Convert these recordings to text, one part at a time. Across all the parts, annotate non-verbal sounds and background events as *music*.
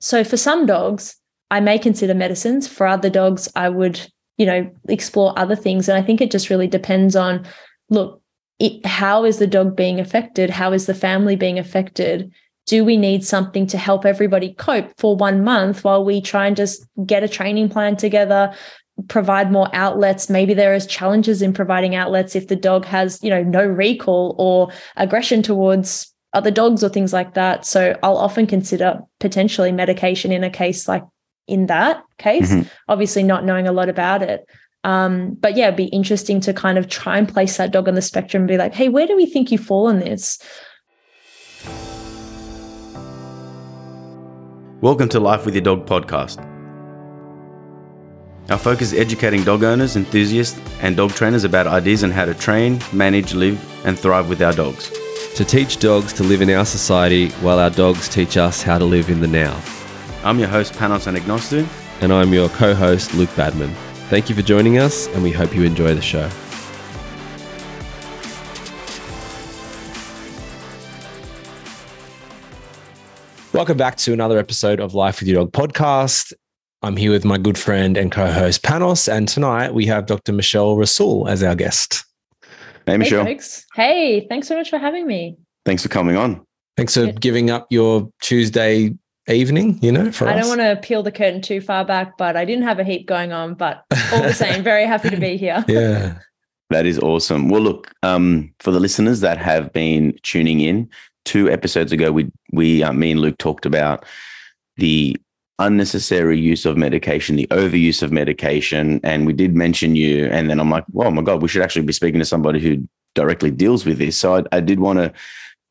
So for some dogs, I may consider medicines. For other dogs, I would, you know, explore other things. And I think it just really depends on look, it, how is the dog being affected? How is the family being affected? Do we need something to help everybody cope for one month while we try and just get a training plan together, provide more outlets? Maybe there is challenges in providing outlets if the dog has, you know, no recall or aggression towards other dogs or things like that. So I'll often consider potentially medication in a case like in that case, mm-hmm. obviously not knowing a lot about it. Um, but yeah, it'd be interesting to kind of try and place that dog on the spectrum and be like, hey, where do we think you fall on this? Welcome to Life with Your Dog podcast. Our focus is educating dog owners, enthusiasts, and dog trainers about ideas on how to train, manage, live, and thrive with our dogs. To teach dogs to live in our society while our dogs teach us how to live in the now. I'm your host, Panos Anagnostou. And I'm your co host, Luke Badman. Thank you for joining us, and we hope you enjoy the show. Welcome back to another episode of Life with Your Dog podcast. I'm here with my good friend and co host, Panos, and tonight we have Dr. Michelle Rassool as our guest. Hey, Michelle. Hey, folks. hey, thanks so much for having me. Thanks for coming on. Thanks for giving up your Tuesday evening, you know, for I us. don't want to peel the curtain too far back, but I didn't have a heap going on. But all the same, very happy to be *laughs* here. Yeah. That is awesome. Well, look, um, for the listeners that have been tuning in, two episodes ago, we we uh, me and Luke talked about the unnecessary use of medication, the overuse of medication, and we did mention you. And then I'm like, oh my god, we should actually be speaking to somebody who directly deals with this. So I, I did want to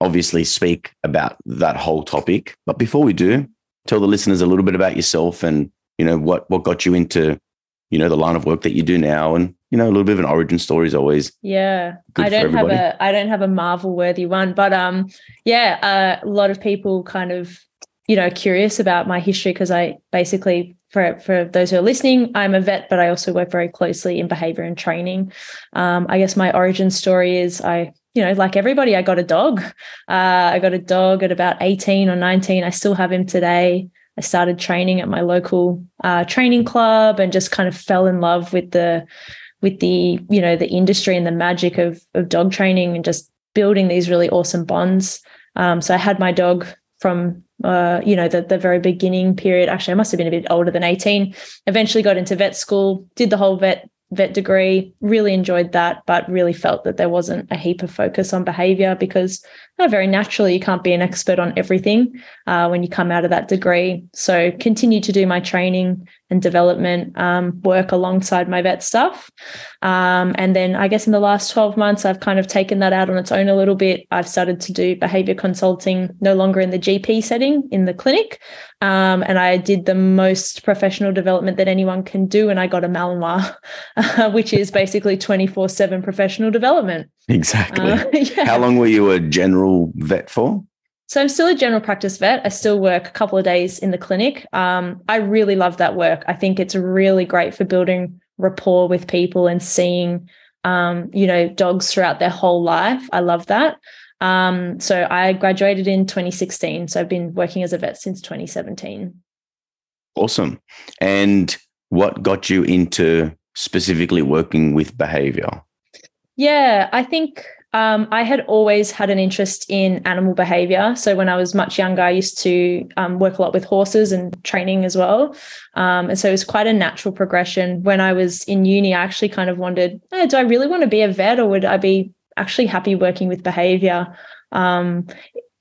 obviously speak about that whole topic. But before we do, tell the listeners a little bit about yourself and you know what what got you into you know the line of work that you do now and you know a little bit of an origin story is always yeah i don't have a i don't have a marvel worthy one but um yeah uh, a lot of people kind of you know curious about my history because i basically for for those who are listening i'm a vet but i also work very closely in behavior and training um, i guess my origin story is i you know, like everybody, I got a dog. Uh, I got a dog at about 18 or 19. I still have him today. I started training at my local uh, training club and just kind of fell in love with the with the you know the industry and the magic of of dog training and just building these really awesome bonds. Um, so I had my dog from uh, you know the the very beginning period. Actually, I must have been a bit older than 18. Eventually got into vet school, did the whole vet vet degree, really enjoyed that, but really felt that there wasn't a heap of focus on behavior because very naturally you can't be an expert on everything uh, when you come out of that degree. So continue to do my training and development um, work alongside my vet stuff. Um, and then I guess in the last 12 months, I've kind of taken that out on its own a little bit. I've started to do behavior consulting no longer in the GP setting in the clinic. Um, and I did the most professional development that anyone can do. And I got a Malinois, *laughs* which is basically 24 7 professional development. Exactly. Uh, *laughs* yeah. How long were you a general vet for? So I'm still a general practice vet. I still work a couple of days in the clinic. Um, I really love that work. I think it's really great for building rapport with people and seeing, um, you know, dogs throughout their whole life. I love that. Um, so I graduated in 2016. So I've been working as a vet since 2017. Awesome. And what got you into specifically working with behavior? Yeah, I think um, I had always had an interest in animal behavior. So when I was much younger, I used to um, work a lot with horses and training as well. Um, and so it was quite a natural progression. When I was in uni, I actually kind of wondered, oh, do I really want to be a vet or would I be actually happy working with behavior? Um,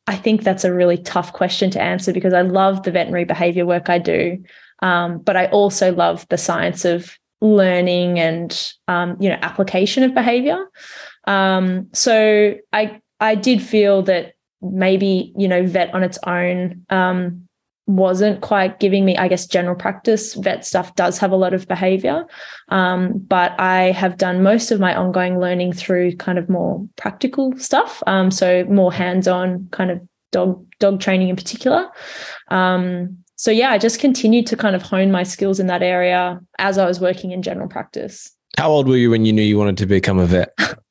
I think that's a really tough question to answer because I love the veterinary behavior work I do. Um, but I also love the science of learning and um, you know application of behavior um, so I I did feel that maybe you know vet on its own um, wasn't quite giving me I guess general practice. Vet stuff does have a lot of behavior. Um, but I have done most of my ongoing learning through kind of more practical stuff. Um, so more hands-on kind of dog dog training in particular. Um, so yeah I just continued to kind of hone my skills in that area as I was working in general practice. How old were you when you knew you wanted to become a vet *laughs*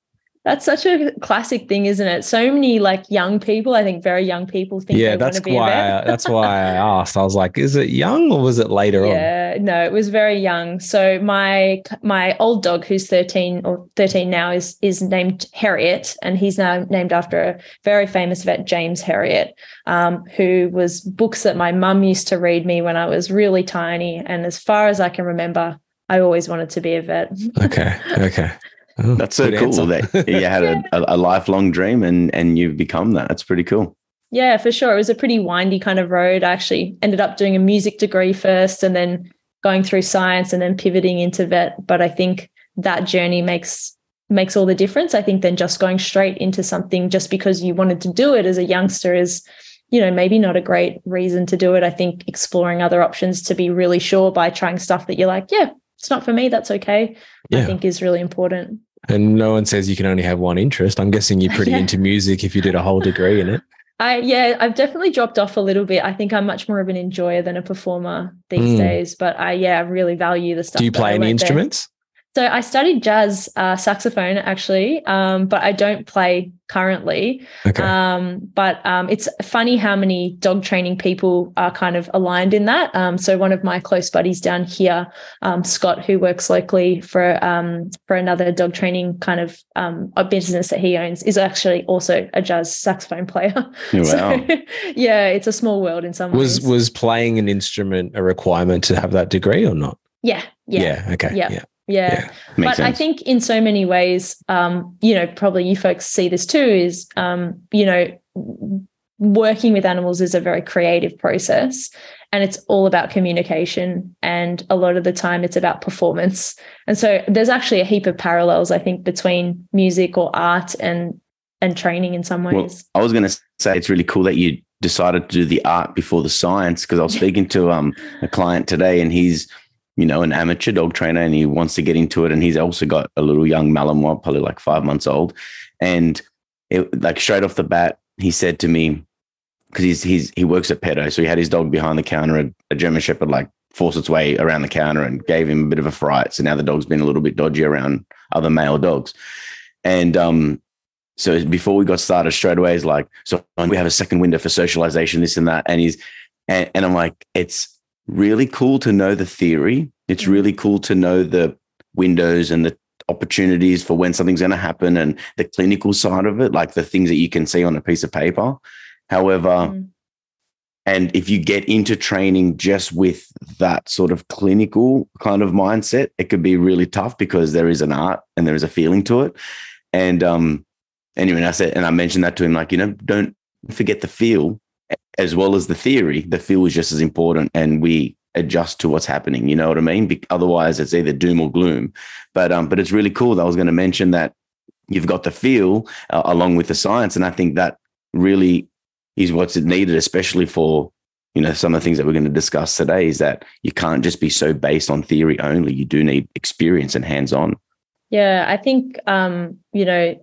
That's such a classic thing, isn't it? So many like young people, I think very young people think yeah, that's why I, that's why I *laughs* asked. I was like, is it young or was it later yeah, on? Yeah, no, it was very young. So my my old dog, who's thirteen or thirteen now, is is named Herriot, and he's now named after a very famous vet, James Herriot, um, who was books that my mum used to read me when I was really tiny, and as far as I can remember, I always wanted to be a vet. okay, okay. *laughs* Oh, That's so cool answer. that *laughs* you had yeah. a, a, lifelong dream and and you've become that. That's pretty cool. Yeah, for sure. It was a pretty windy kind of road. I actually ended up doing a music degree first and then going through science and then pivoting into vet. But I think that journey makes makes all the difference. I think then just going straight into something just because you wanted to do it as a youngster is, you know, maybe not a great reason to do it. I think exploring other options to be really sure by trying stuff that you're like, yeah, it's not for me. That's okay. Yeah. I think is really important. And no one says you can only have one interest. I'm guessing you're pretty *laughs* yeah. into music if you did a whole degree in it. I yeah, I've definitely dropped off a little bit. I think I'm much more of an enjoyer than a performer these mm. days. But I yeah, I really value the stuff. Do you play any instruments? There. So I studied jazz uh, saxophone actually, um, but I don't play currently. Okay. Um, but um, it's funny how many dog training people are kind of aligned in that. Um, so one of my close buddies down here, um, Scott, who works locally for um, for another dog training kind of um, a business that he owns, is actually also a jazz saxophone player. *laughs* Oh, wow. So, *laughs* yeah, it's a small world in some was, ways. Was playing an instrument a requirement to have that degree or not? Yeah. Yeah. Yeah. Okay. Yeah. yeah. Yeah. yeah but sense. I think in so many ways, um, you know, probably you folks see this too, is, um, you know, working with animals is a very creative process and it's all about communication. And a lot of the time it's about performance. And so there's actually a heap of parallels, I think, between music or art and and training in some ways. Well, I was going to say it's really cool that you decided to do the art before the science because I was *laughs* speaking to um, a client today and he's you know, an amateur dog trainer and he wants to get into it. And he's also got a little young Malinois, probably like five months old. And it, like straight off the bat, he said to me, because he's he's he works at Pedo, so he had his dog behind the counter. A, a German Shepherd like forced its way around the counter and gave him a bit of a fright. So now the dog's been a little bit dodgy around other male dogs. And um, so before we got started, straight away, he's like, "So we have a second window for socialization, this and that." And he's and, and I'm like, "It's really cool to know the theory. It's mm. really cool to know the windows and the opportunities for when something's going to happen and the clinical side of it, like the things that you can see on a piece of paper. However, mm. and if you get into training just with that sort of clinical kind of mindset, it could be really tough because there is an art and there is a feeling to it. And um, anyway, I said, and I mentioned that to him, like, you know, don't forget the feel as well as the theory, the feel is just as important, and we adjust to what's happening. You know what I mean? Be- otherwise, it's either doom or gloom. But um, but it's really cool. That I was going to mention that you've got the feel uh, along with the science, and I think that really is what's needed, especially for you know some of the things that we're going to discuss today. Is that you can't just be so based on theory only. You do need experience and hands on. Yeah, I think um, you know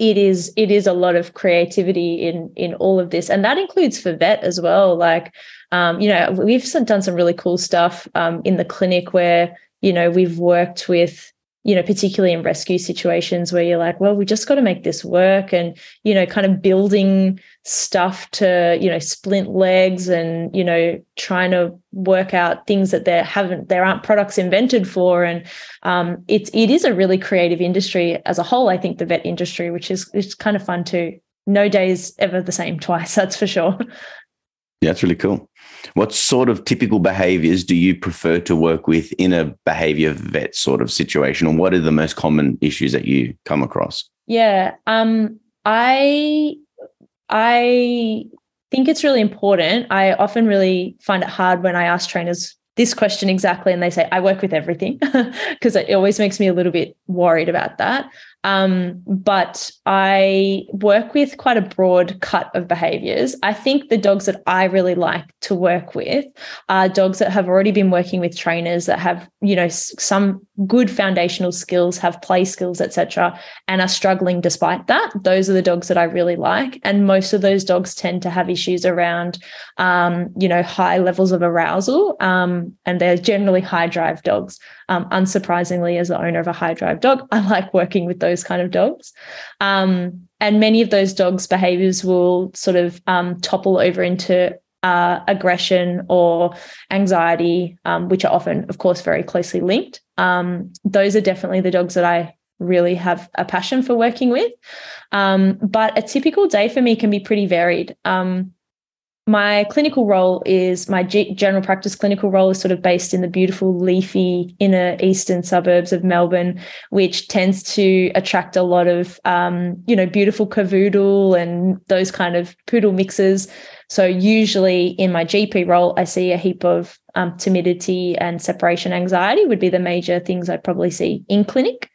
it is it is a lot of creativity in in all of this. And that includes for vet as well. Like um, you know we've done some really cool stuff um, in the clinic where you know we've worked with you know, particularly in rescue situations where you're like, well, we just got to make this work and, you know, kind of building stuff to, you know, splint legs and, you know, trying to work out things that there haven't, there aren't products invented for. And um, it's, it is a really creative industry as a whole. I think the vet industry, which is, it's kind of fun too. No days ever the same *laughs* twice. That's for sure. Yeah, it's really cool. What sort of typical behaviors do you prefer to work with in a behavior vet sort of situation? Or what are the most common issues that you come across? Yeah. Um, I I think it's really important. I often really find it hard when I ask trainers this question exactly and they say, I work with everything *laughs* because it always makes me a little bit worried about that. Um, but I work with quite a broad cut of behaviors. I think the dogs that I really like to work with are dogs that have already been working with trainers that have, you know, some good foundational skills, have play skills, etc., and are struggling despite that. Those are the dogs that I really like. And most of those dogs tend to have issues around, um, you know, high levels of arousal, um, and they're generally high drive dogs. Um, unsurprisingly, as the owner of a high drive dog, *laughs* I like working with those kind of dogs. Um, and many of those dogs' behaviors will sort of um, topple over into uh, aggression or anxiety, um, which are often, of course, very closely linked. Um, those are definitely the dogs that I really have a passion for working with. Um, but a typical day for me can be pretty varied. Um, my clinical role is my G- general practice clinical role is sort of based in the beautiful leafy inner eastern suburbs of melbourne which tends to attract a lot of um, you know beautiful cavoodle and those kind of poodle mixes. So usually in my gp role i see a heap of um, timidity and separation anxiety would be the major things I'd probably see in clinic.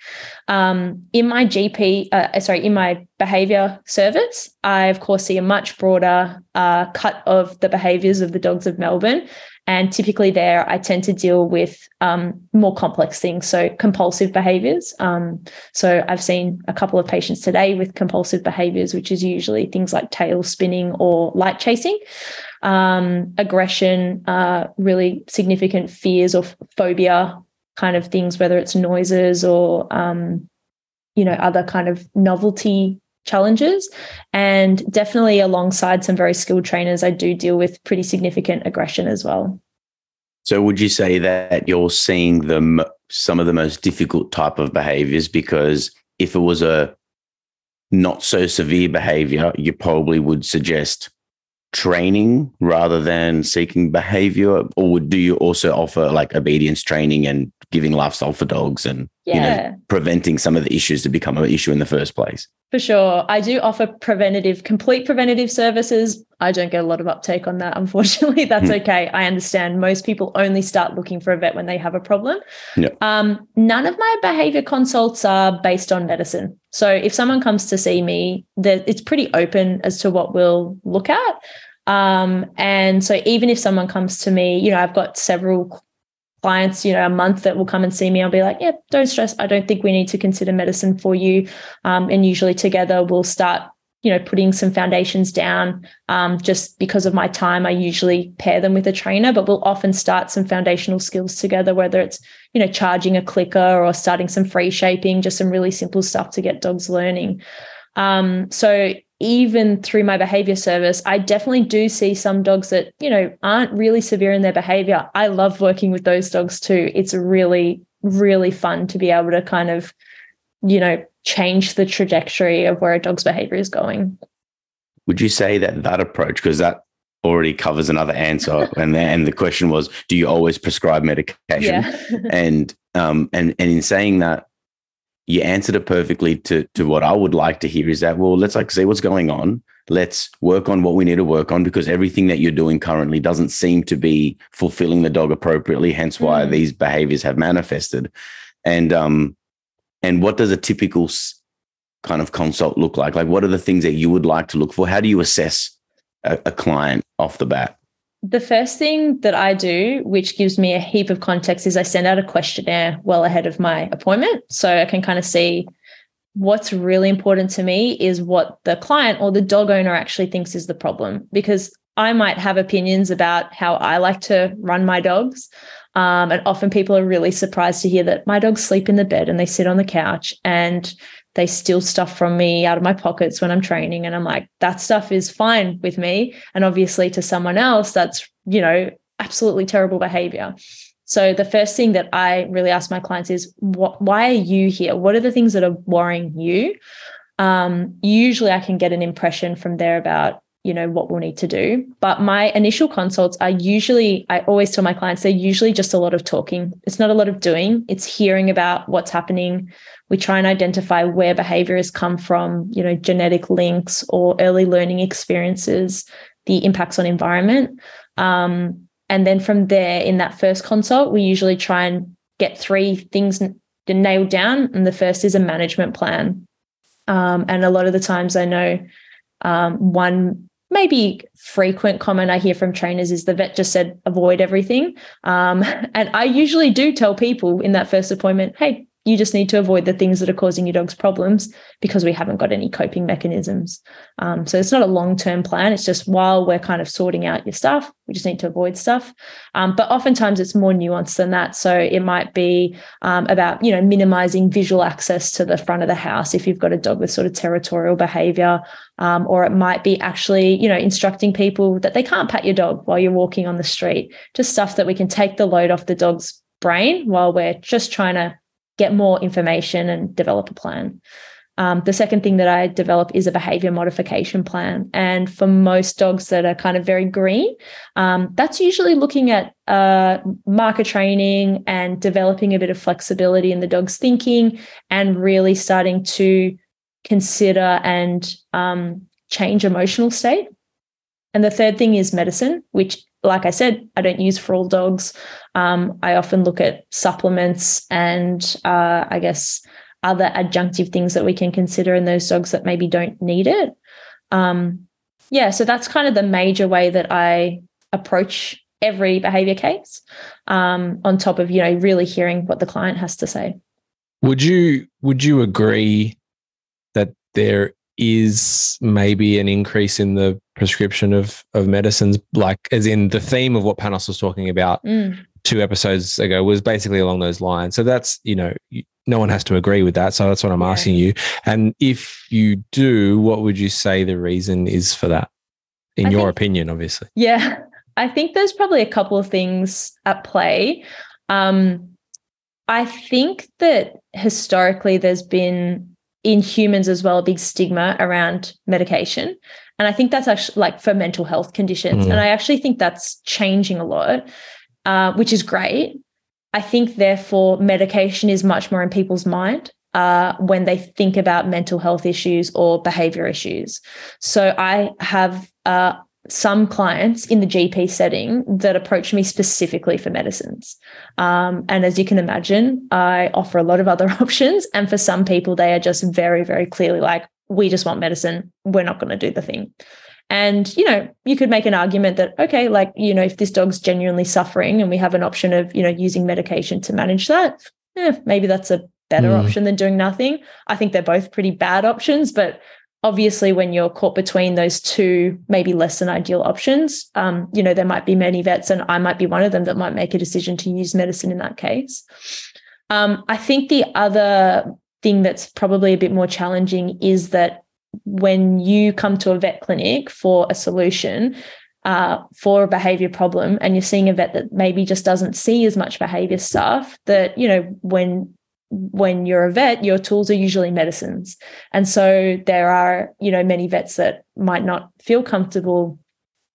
Um, in my GP, uh, sorry, in my behavior service, I of course see a much broader uh, cut of the behaviors of the dogs of Melbourne. And typically, there I tend to deal with um, more complex things, so compulsive behaviors. Um, so I've seen a couple of patients today with compulsive behaviors, which is usually things like tail spinning or light chasing um, aggression, uh, really significant fears or phobia kind of things, whether it's noises or, um, you know, other kind of novelty challenges. And definitely alongside some very skilled trainers, I do deal with pretty significant aggression as well. So, would you say that you're seeing the some of the most difficult type of behaviors? Because if it was a not so severe behavior, you probably would suggest training rather than seeking behavior? Or do you also offer like obedience training and giving lifestyle for dogs and yeah. you know preventing some of the issues to become an issue in the first place? For sure. I do offer preventative complete preventative services. I don't get a lot of uptake on that unfortunately. *laughs* That's hmm. okay. I understand most people only start looking for a vet when they have a problem. Yeah. um, none of my behavior consults are based on medicine. So if someone comes to see me that it's pretty open as to what we'll look at um, and so even if someone comes to me, you know, I've got several clients, you know, a month that will come and see me, I'll be like, yeah, don't stress. I don't think we need to consider medicine for you. Um, and usually together we'll start, you know, putting some foundations down. Um, just because of my time, I usually pair them with a trainer, but we'll often start some foundational skills together, whether it's, you know, charging a clicker or starting some free shaping, just some really simple stuff to get dogs learning. Um, so even through my behavior service, I definitely do see some dogs that, you know, aren't really severe in their behavior. I love working with those dogs too. It's really, really fun to be able to kind of, you know, change the trajectory of where a dog's behavior is going. Would you say that that approach, because that already covers another answer, *laughs* and then and the question was, do you always prescribe medication? Yeah. *laughs* and um and and in saying that, you answered it perfectly to to what I would like to hear is that well let's like see what's going on. Let's work on what we need to work on because everything that you're doing currently doesn't seem to be fulfilling the dog appropriately hence why mm. these behaviors have manifested. And um and what does a typical kind of consult look like? Like what are the things that you would like to look for? How do you assess a, a client off the bat the first thing that I do, which gives me a heap of context, is I send out a questionnaire well ahead of my appointment. So I can kind of see what's really important to me is what the client or the dog owner actually thinks is the problem. Because I might have opinions about how I like to run my dogs. Um, and often people are really surprised to hear that my dogs sleep in the bed and they sit on the couch and they steal stuff from me out of my pockets when I'm training. And I'm like, that stuff is fine with me. And obviously, to someone else, that's, you know, absolutely terrible behavior. So the first thing that I really ask my clients is, what, why are you here? What are the things that are worrying you? Um, usually I can get an impression from there about you know what we'll need to do. But my initial consults are usually i always tell my clients they're usually just a lot of talking. It's not a lot of doing. It's hearing about what's happening. We try and identify where behavior has come from you know genetic links or early learning experiences the impacts on environment. Um, and then from there in that first consult we usually try and get three things nailed down and the first is a management plan. Um, and a lot of the times i know um, one maybe frequent comment I hear from trainers is the vet just said avoid everything. Um, *laughs* and I usually do tell people in that first appointment, hey, you just need to avoid the things that are causing your dog's problems because we haven't got any coping mechanisms. Um, so it's not a long term plan. It's just while we're kind of sorting out your stuff, we just need to avoid stuff. Um, but oftentimes it's more nuanced than that. So it might be um, about you know minimizing visual access to the front of the house if you've got a dog with sort of territorial behavior, um, or it might be actually you know instructing people that they can't pat your dog while you're walking on the street. Just stuff that we can take the load off the dog's brain while we're just trying to get more information and develop a plan. Um, the second thing that I develop is a behavior modification plan. And for most dogs that are kind of very green, um, that's usually looking at uh, marker training and developing a bit of flexibility in the dog's thinking and really starting to consider and um, change emotional state. And the third thing is medicine, which like I said, I don't use for all dogs. Um, I often look at supplements and uh, I guess other adjunctive things that we can consider in those dogs that maybe don't need it. Um, yeah, so that's kind of the major way that I approach every behavior case um, on top of you know really hearing what the client has to say would you would you agree that there is maybe an increase in the prescription of of medicines, like as in the theme of what Panos was talking about mm. Two episodes ago was basically along those lines. So that's you know no one has to agree with that. So that's what I'm yeah. asking you. And if you do, what would you say the reason is for that, in I your think, opinion, obviously? Yeah, *laughs* I think there's probably a couple of things at play. Um, I think that historically there's been in humans as well a big stigma around medication and i think that's actually like for mental health conditions mm. and i actually think that's changing a lot uh, which is great i think therefore medication is much more in people's mind uh, when they think about mental health issues or behavior issues so i have uh, some clients in the GP setting that approach me specifically for medicines. Um, and as you can imagine, I offer a lot of other *laughs* options. And for some people, they are just very, very clearly like, we just want medicine. We're not going to do the thing. And, you know, you could make an argument that, okay, like, you know, if this dog's genuinely suffering and we have an option of, you know, using medication to manage that, eh, maybe that's a better mm. option than doing nothing. I think they're both pretty bad options, but obviously when you're caught between those two maybe less than ideal options um, you know there might be many vets and i might be one of them that might make a decision to use medicine in that case um, i think the other thing that's probably a bit more challenging is that when you come to a vet clinic for a solution uh, for a behavior problem and you're seeing a vet that maybe just doesn't see as much behavior stuff that you know when when you're a vet, your tools are usually medicines. And so there are, you know, many vets that might not feel comfortable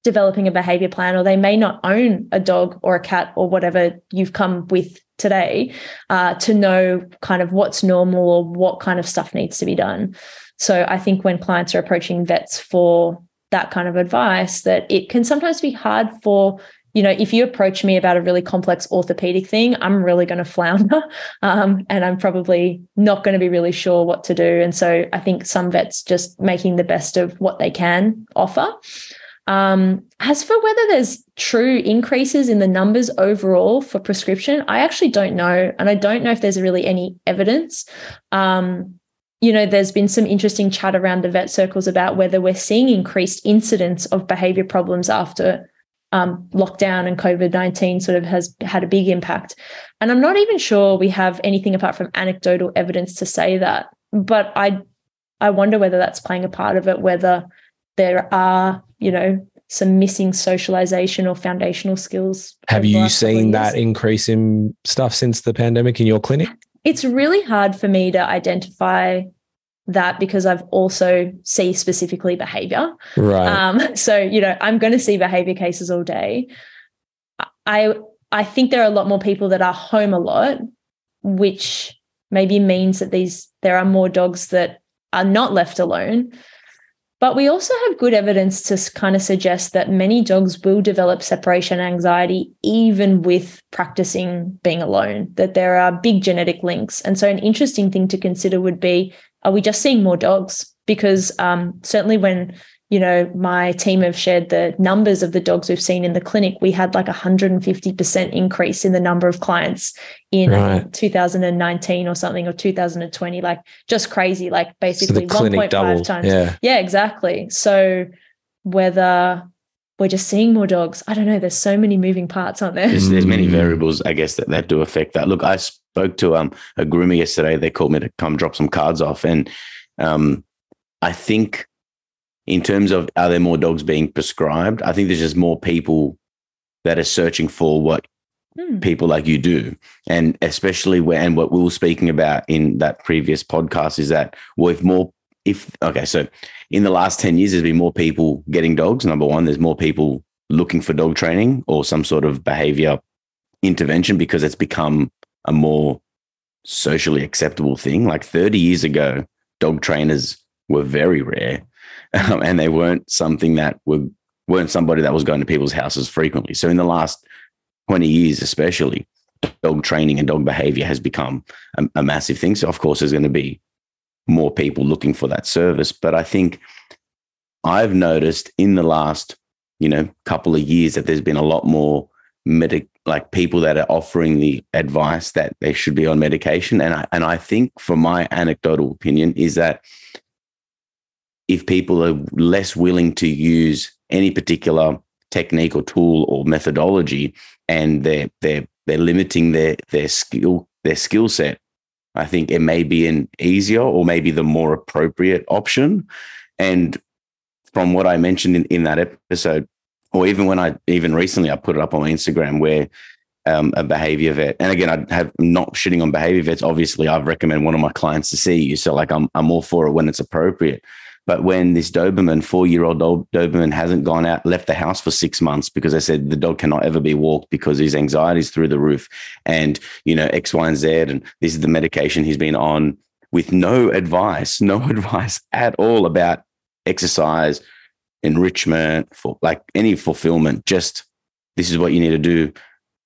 developing a behavior plan, or they may not own a dog or a cat or whatever you've come with today uh, to know kind of what's normal or what kind of stuff needs to be done. So I think when clients are approaching vets for that kind of advice, that it can sometimes be hard for you know, if you approach me about a really complex orthopedic thing, I'm really going to flounder *laughs* um, and I'm probably not going to be really sure what to do. And so I think some vets just making the best of what they can offer. Um, as for whether there's true increases in the numbers overall for prescription, I actually don't know. And I don't know if there's really any evidence. Um, you know, there's been some interesting chat around the vet circles about whether we're seeing increased incidence of behavior problems after um, lockdown and COVID 19 sort of has had a big impact. And I'm not even sure we have anything apart from anecdotal evidence to say that. But I, I wonder whether that's playing a part of it, whether there are, you know, some missing socialization or foundational skills. Have you seen that increase in stuff since the pandemic in your clinic? It's really hard for me to identify that because I've also see specifically behavior. Right. Um, *laughs* so you know, I'm going to see behavior cases all day. I I think there are a lot more people that are home a lot, which maybe means that these there are more dogs that are not left alone. But we also have good evidence to kind of suggest that many dogs will develop separation anxiety even with practicing being alone, that there are big genetic links. And so, an interesting thing to consider would be are we just seeing more dogs? Because um, certainly when you know, my team have shared the numbers of the dogs we've seen in the clinic. We had like a 150% increase in the number of clients in right. 2019 or something or 2020, like just crazy, like basically so 1.5 times. Yeah. yeah, exactly. So whether we're just seeing more dogs, I don't know. There's so many moving parts, aren't there? There's, there's many mm. variables, I guess, that, that do affect that. Look, I spoke to um, a groomer yesterday. They called me to come drop some cards off. And um, I think in terms of are there more dogs being prescribed? I think there's just more people that are searching for what hmm. people like you do. And especially when and what we were speaking about in that previous podcast is that well, if more if okay, so in the last 10 years, there's been more people getting dogs. Number one, there's more people looking for dog training or some sort of behavior intervention because it's become a more socially acceptable thing. Like 30 years ago, dog trainers were very rare um, and they weren't something that were weren't somebody that was going to people's houses frequently. So in the last 20 years, especially, dog training and dog behavior has become a, a massive thing. So of course, there's going to be more people looking for that service. But I think I've noticed in the last, you know, couple of years that there's been a lot more medic like people that are offering the advice that they should be on medication. And I and I think from my anecdotal opinion is that if people are less willing to use any particular technique or tool or methodology and they're they're they're limiting their their skill their skill set i think it may be an easier or maybe the more appropriate option and from what i mentioned in, in that episode or even when i even recently i put it up on instagram where um, a behavior vet. And again, I have not shitting on behavior vets. Obviously, I've recommended one of my clients to see you. So like I'm I'm all for it when it's appropriate. But when this Doberman, four year old Doberman, hasn't gone out, left the house for six months because they said the dog cannot ever be walked because his anxiety is through the roof and, you know, X, Y, and Z. And this is the medication he's been on with no advice, no *laughs* advice at all about exercise, enrichment, for like any fulfillment. Just this is what you need to do.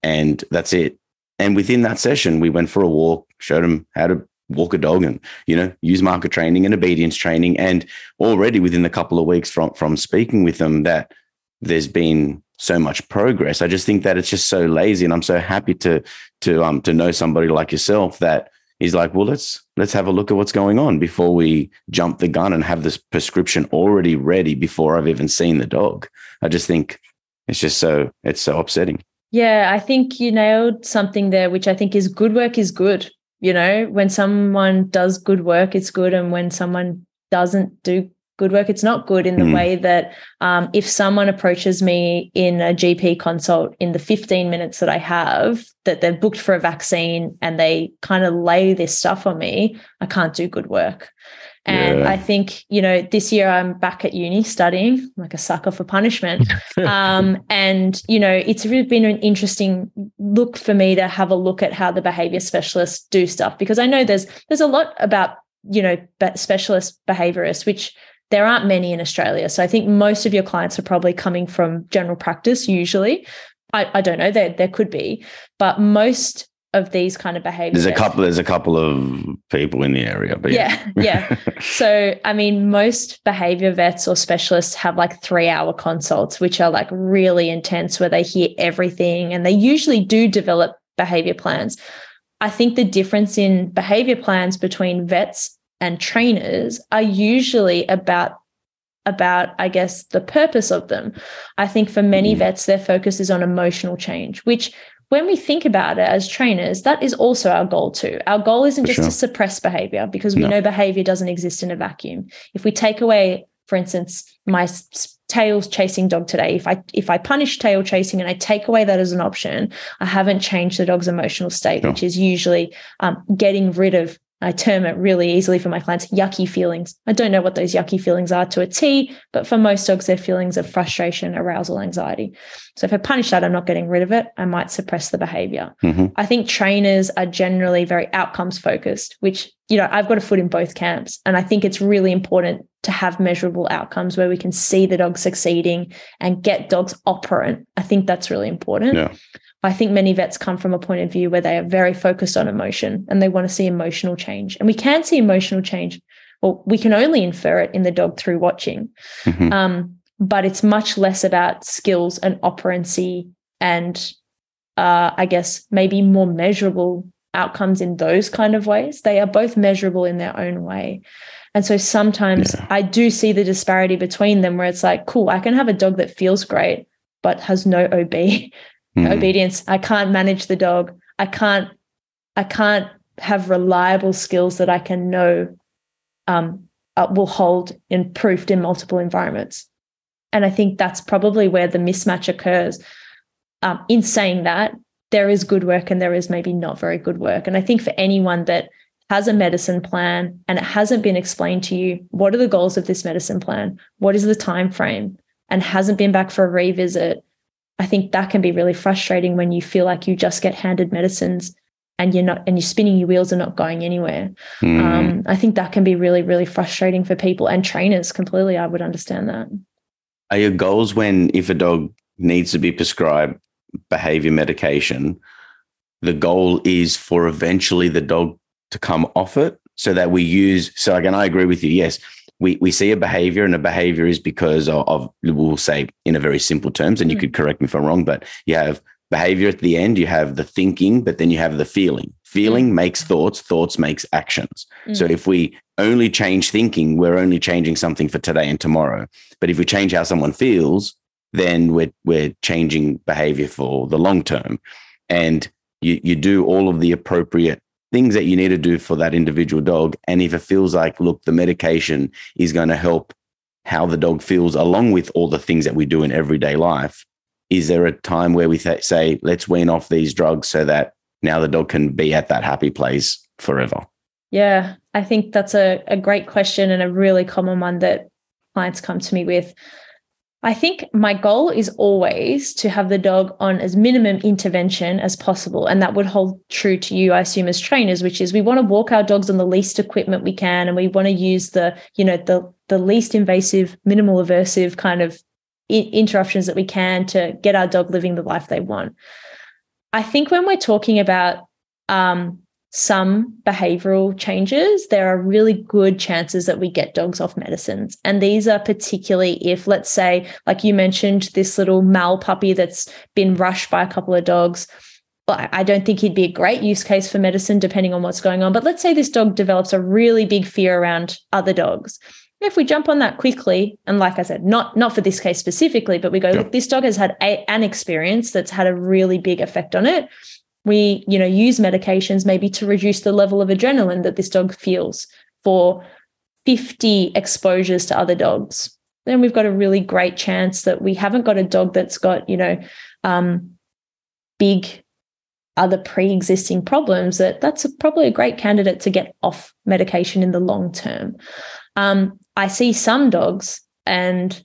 And that's it. And within that session, we went for a walk, showed him how to walk a dog and you know use marker training and obedience training. And already within a couple of weeks from from speaking with them that there's been so much progress. I just think that it's just so lazy. And i'm so happy to to um to know somebody like yourself that is like well let's let's have a look at what's going on before we jump the gun and have this prescription already ready before i've even seen the dog. I just think it's just so it's so upsetting. Yeah, I think you nailed something there, which I think is good work is good you know when someone does good work it's good and when someone doesn't do good work it's not good in the mm. way that um, if someone approaches me in a gp consult in the 15 minutes that i have that they're booked for a vaccine and they kind of lay this stuff on me i can't do good work and yeah. I think, you know, this year I'm back at uni studying I'm like a sucker for punishment. *laughs* um, and, you know, it's really been an interesting look for me to have a look at how the behavior specialists do stuff because I know there's there's a lot about, you know, specialist behaviorists, which there aren't many in Australia. So I think most of your clients are probably coming from general practice usually. I, I don't know, there there could be, but most of these kind of behaviors. There's a couple. There's a couple of people in the area, but yeah, yeah. yeah. *laughs* so I mean, most behavior vets or specialists have like three-hour consults, which are like really intense, where they hear everything, and they usually do develop behavior plans. I think the difference in behavior plans between vets and trainers are usually about about i guess the purpose of them i think for many mm. vets their focus is on emotional change which when we think about it as trainers, that is also our goal too. Our goal isn't For just sure. to suppress behavior because we no. know behavior doesn't exist in a vacuum. If we take away, for instance, my tail chasing dog today, if I if I punish tail chasing and I take away that as an option, I haven't changed the dog's emotional state, which is usually um, getting rid of I term it really easily for my clients yucky feelings. I don't know what those yucky feelings are to a T, but for most dogs, they're feelings of frustration, arousal, anxiety. So if I punish that, I'm not getting rid of it. I might suppress the behavior. Mm-hmm. I think trainers are generally very outcomes focused, which, you know, I've got a foot in both camps. And I think it's really important to have measurable outcomes where we can see the dog succeeding and get dogs operant. I think that's really important. Yeah. I think many vets come from a point of view where they are very focused on emotion and they want to see emotional change. And we can see emotional change or we can only infer it in the dog through watching. Mm-hmm. Um, but it's much less about skills and operancy and uh, I guess maybe more measurable outcomes in those kind of ways. They are both measurable in their own way. And so sometimes yeah. I do see the disparity between them where it's like, cool, I can have a dog that feels great, but has no OB, mm. obedience. I can't manage the dog. I can't, I can't have reliable skills that I can know um, uh, will hold in proofed in multiple environments. And I think that's probably where the mismatch occurs. Um, in saying that, there is good work and there is maybe not very good work. And I think for anyone that has a medicine plan and it hasn't been explained to you what are the goals of this medicine plan what is the time frame and hasn't been back for a revisit i think that can be really frustrating when you feel like you just get handed medicines and you're not and you're spinning your wheels and not going anywhere. Mm. um, i think that can be really really frustrating for people and trainers completely. I would understand that. Are your goals when if a dog needs to be prescribed behavior medication the goal is for eventually the dog to come off it so that we use so again i agree with you yes we, we see a behavior and a behavior is because of, of we'll say in a very simple terms and you mm. could correct me if i'm wrong but you have behavior at the end you have the thinking but then you have the feeling feeling mm. makes thoughts thoughts makes actions mm. so if we only change thinking we're only changing something for today and tomorrow but if we change how someone feels then we're we're changing behavior for the long term and you you do all of the appropriate things that you need to do for that individual dog. And if it feels like, look, the medication is going to help how the dog feels along with all the things that we do in everyday life, is there a time where we th- say, let's wean off these drugs so that now the dog can be at that happy place forever? Yeah, I think that's a, a great question and a really common one that clients come to me with. I think my goal is always to have the dog on as minimum intervention as possible. And that would hold true to you, I assume, as trainers, which is we want to walk our dogs on the least equipment we can. And we want to use the, you know, the, the least invasive, minimal aversive kind of I- interruptions that we can to get our dog living the life they want. I think when we're talking about um, some behavioral changes, there are really good chances that we get dogs off medicines. And these are particularly if, let's say, like you mentioned, this little mal puppy that's been rushed by a couple of dogs. I don't think he'd be a great use case for medicine, depending on what's going on. But let's say this dog develops a really big fear around other dogs. If we jump on that quickly, and like I said, not not for this case specifically, but we go, look, this dog has had a, an experience that's had a really big effect on it we you know use medications maybe to reduce the level of adrenaline that this dog feels for 50 exposures to other dogs. Then we've got a really great chance that we haven't got a dog that's got you know um, big other pre-existing problems that that's a, probably a great candidate to get off medication in the long term. Um, i see some dogs and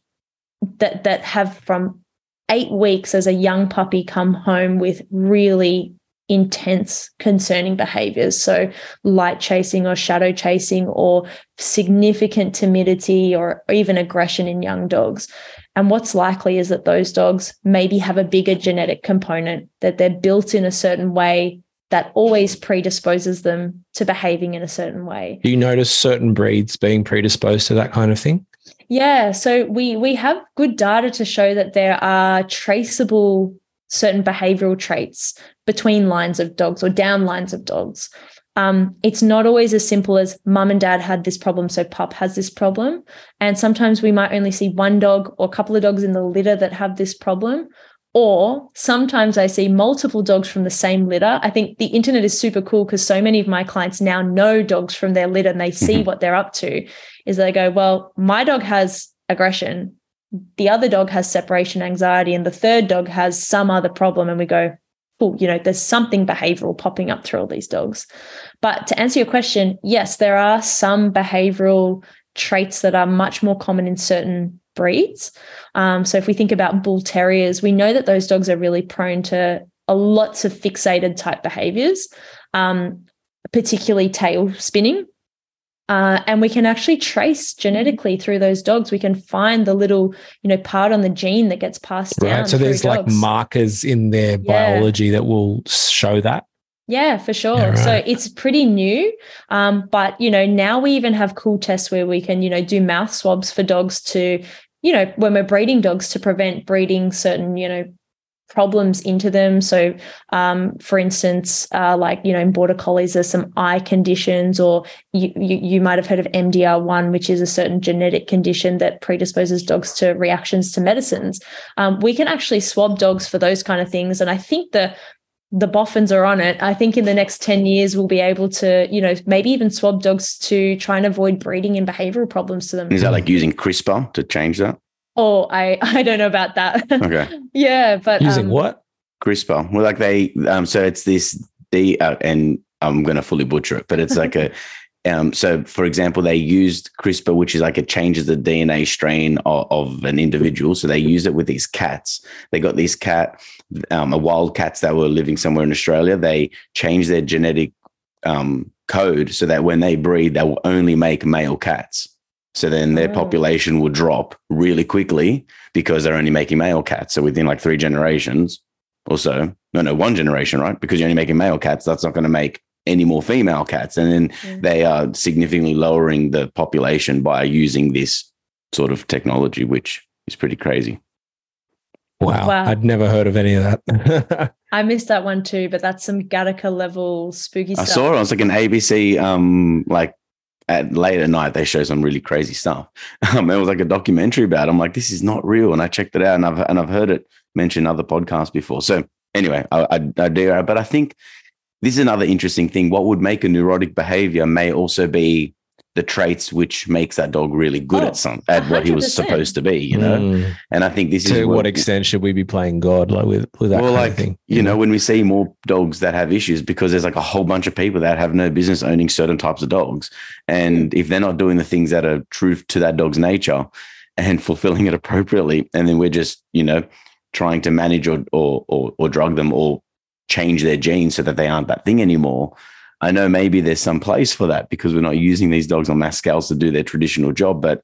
that that have from eight weeks as a young puppy come home with really intense concerning behaviors so light chasing or shadow chasing or significant timidity or, or even aggression in young dogs and what's likely is that those dogs maybe have a bigger genetic component that they're built in a certain way that always predisposes them to behaving in a certain way. Do you notice certain breeds being predisposed to that kind of thing? Yeah, so we we have good data to show that there are traceable certain behavioral traits between lines of dogs or down lines of dogs. Um, it's not always as simple as mum and dad had this problem, so pup has this problem. And sometimes we might only see one dog or a couple of dogs in the litter that have this problem. Or sometimes I see multiple dogs from the same litter. I think the internet is super cool because so many of my clients now know dogs from their litter and they see mm-hmm. what they're up to. Is they go, well, my dog has aggression, the other dog has separation anxiety, and the third dog has some other problem. And we go, oh, you know, there's something behavioral popping up through all these dogs. But to answer your question, yes, there are some behavioral traits that are much more common in certain breeds. Um, so if we think about bull terriers, we know that those dogs are really prone to a lots of fixated type behaviors, um, particularly tail spinning. Uh, and we can actually trace genetically through those dogs. We can find the little, you know, part on the gene that gets passed down. Right. So there's like markers in their yeah. biology that will show that. Yeah, for sure. Yeah, right. So it's pretty new. Um, but you know, now we even have cool tests where we can, you know, do mouth swabs for dogs to, you know, when we're breeding dogs to prevent breeding certain, you know, problems into them. So, um, for instance, uh, like you know, in border collies, there's some eye conditions, or you, you, you might have heard of MDR1, which is a certain genetic condition that predisposes dogs to reactions to medicines. Um, we can actually swab dogs for those kind of things, and I think the the boffins are on it. I think in the next 10 years, we'll be able to, you know, maybe even swab dogs to try and avoid breeding and behavioral problems to them. Is that like using CRISPR to change that? Oh, I *laughs* I don't know about that. Okay. *laughs* yeah, but using um, what? CRISPR. Well, like they um so it's this the uh, and I'm gonna fully butcher it, but it's like a *laughs* um so for example they used CRISPR, which is like it changes the DNA strain of, of an individual. So they use it with these cats. They got these cat um a wild cats that were living somewhere in Australia. They changed their genetic um code so that when they breed, they will only make male cats. So then their oh. population will drop really quickly because they're only making male cats. So within like three generations or so, no, no, one generation, right? Because you're only making male cats, that's not going to make any more female cats. And then mm. they are significantly lowering the population by using this sort of technology, which is pretty crazy. Wow. wow. I'd never heard of any of that. *laughs* I missed that one too, but that's some Gattaca level spooky stuff. I saw it. It was like an ABC um like at late at night they show some really crazy stuff. *laughs* Um, it was like a documentary about. It. I'm like, this is not real, and I checked it out, and I've and I've heard it mentioned other podcasts before. So anyway, I, I, I do, but I think this is another interesting thing. What would make a neurotic behavior may also be the traits which makes that dog really good oh, at some at 100%. what he was supposed to be, you know. Mm. And I think this to is what, what extent should we be playing God like with with that well, like, thing? You, you know, know, when we see more dogs that have issues because there's like a whole bunch of people that have no business owning certain types of dogs, and if they're not doing the things that are true to that dog's nature and *laughs* fulfilling it appropriately, and then we're just you know trying to manage or or or, or drug them or change their genes so that they aren't that thing anymore I know maybe there's some place for that because we're not using these dogs on mass scales to do their traditional job, but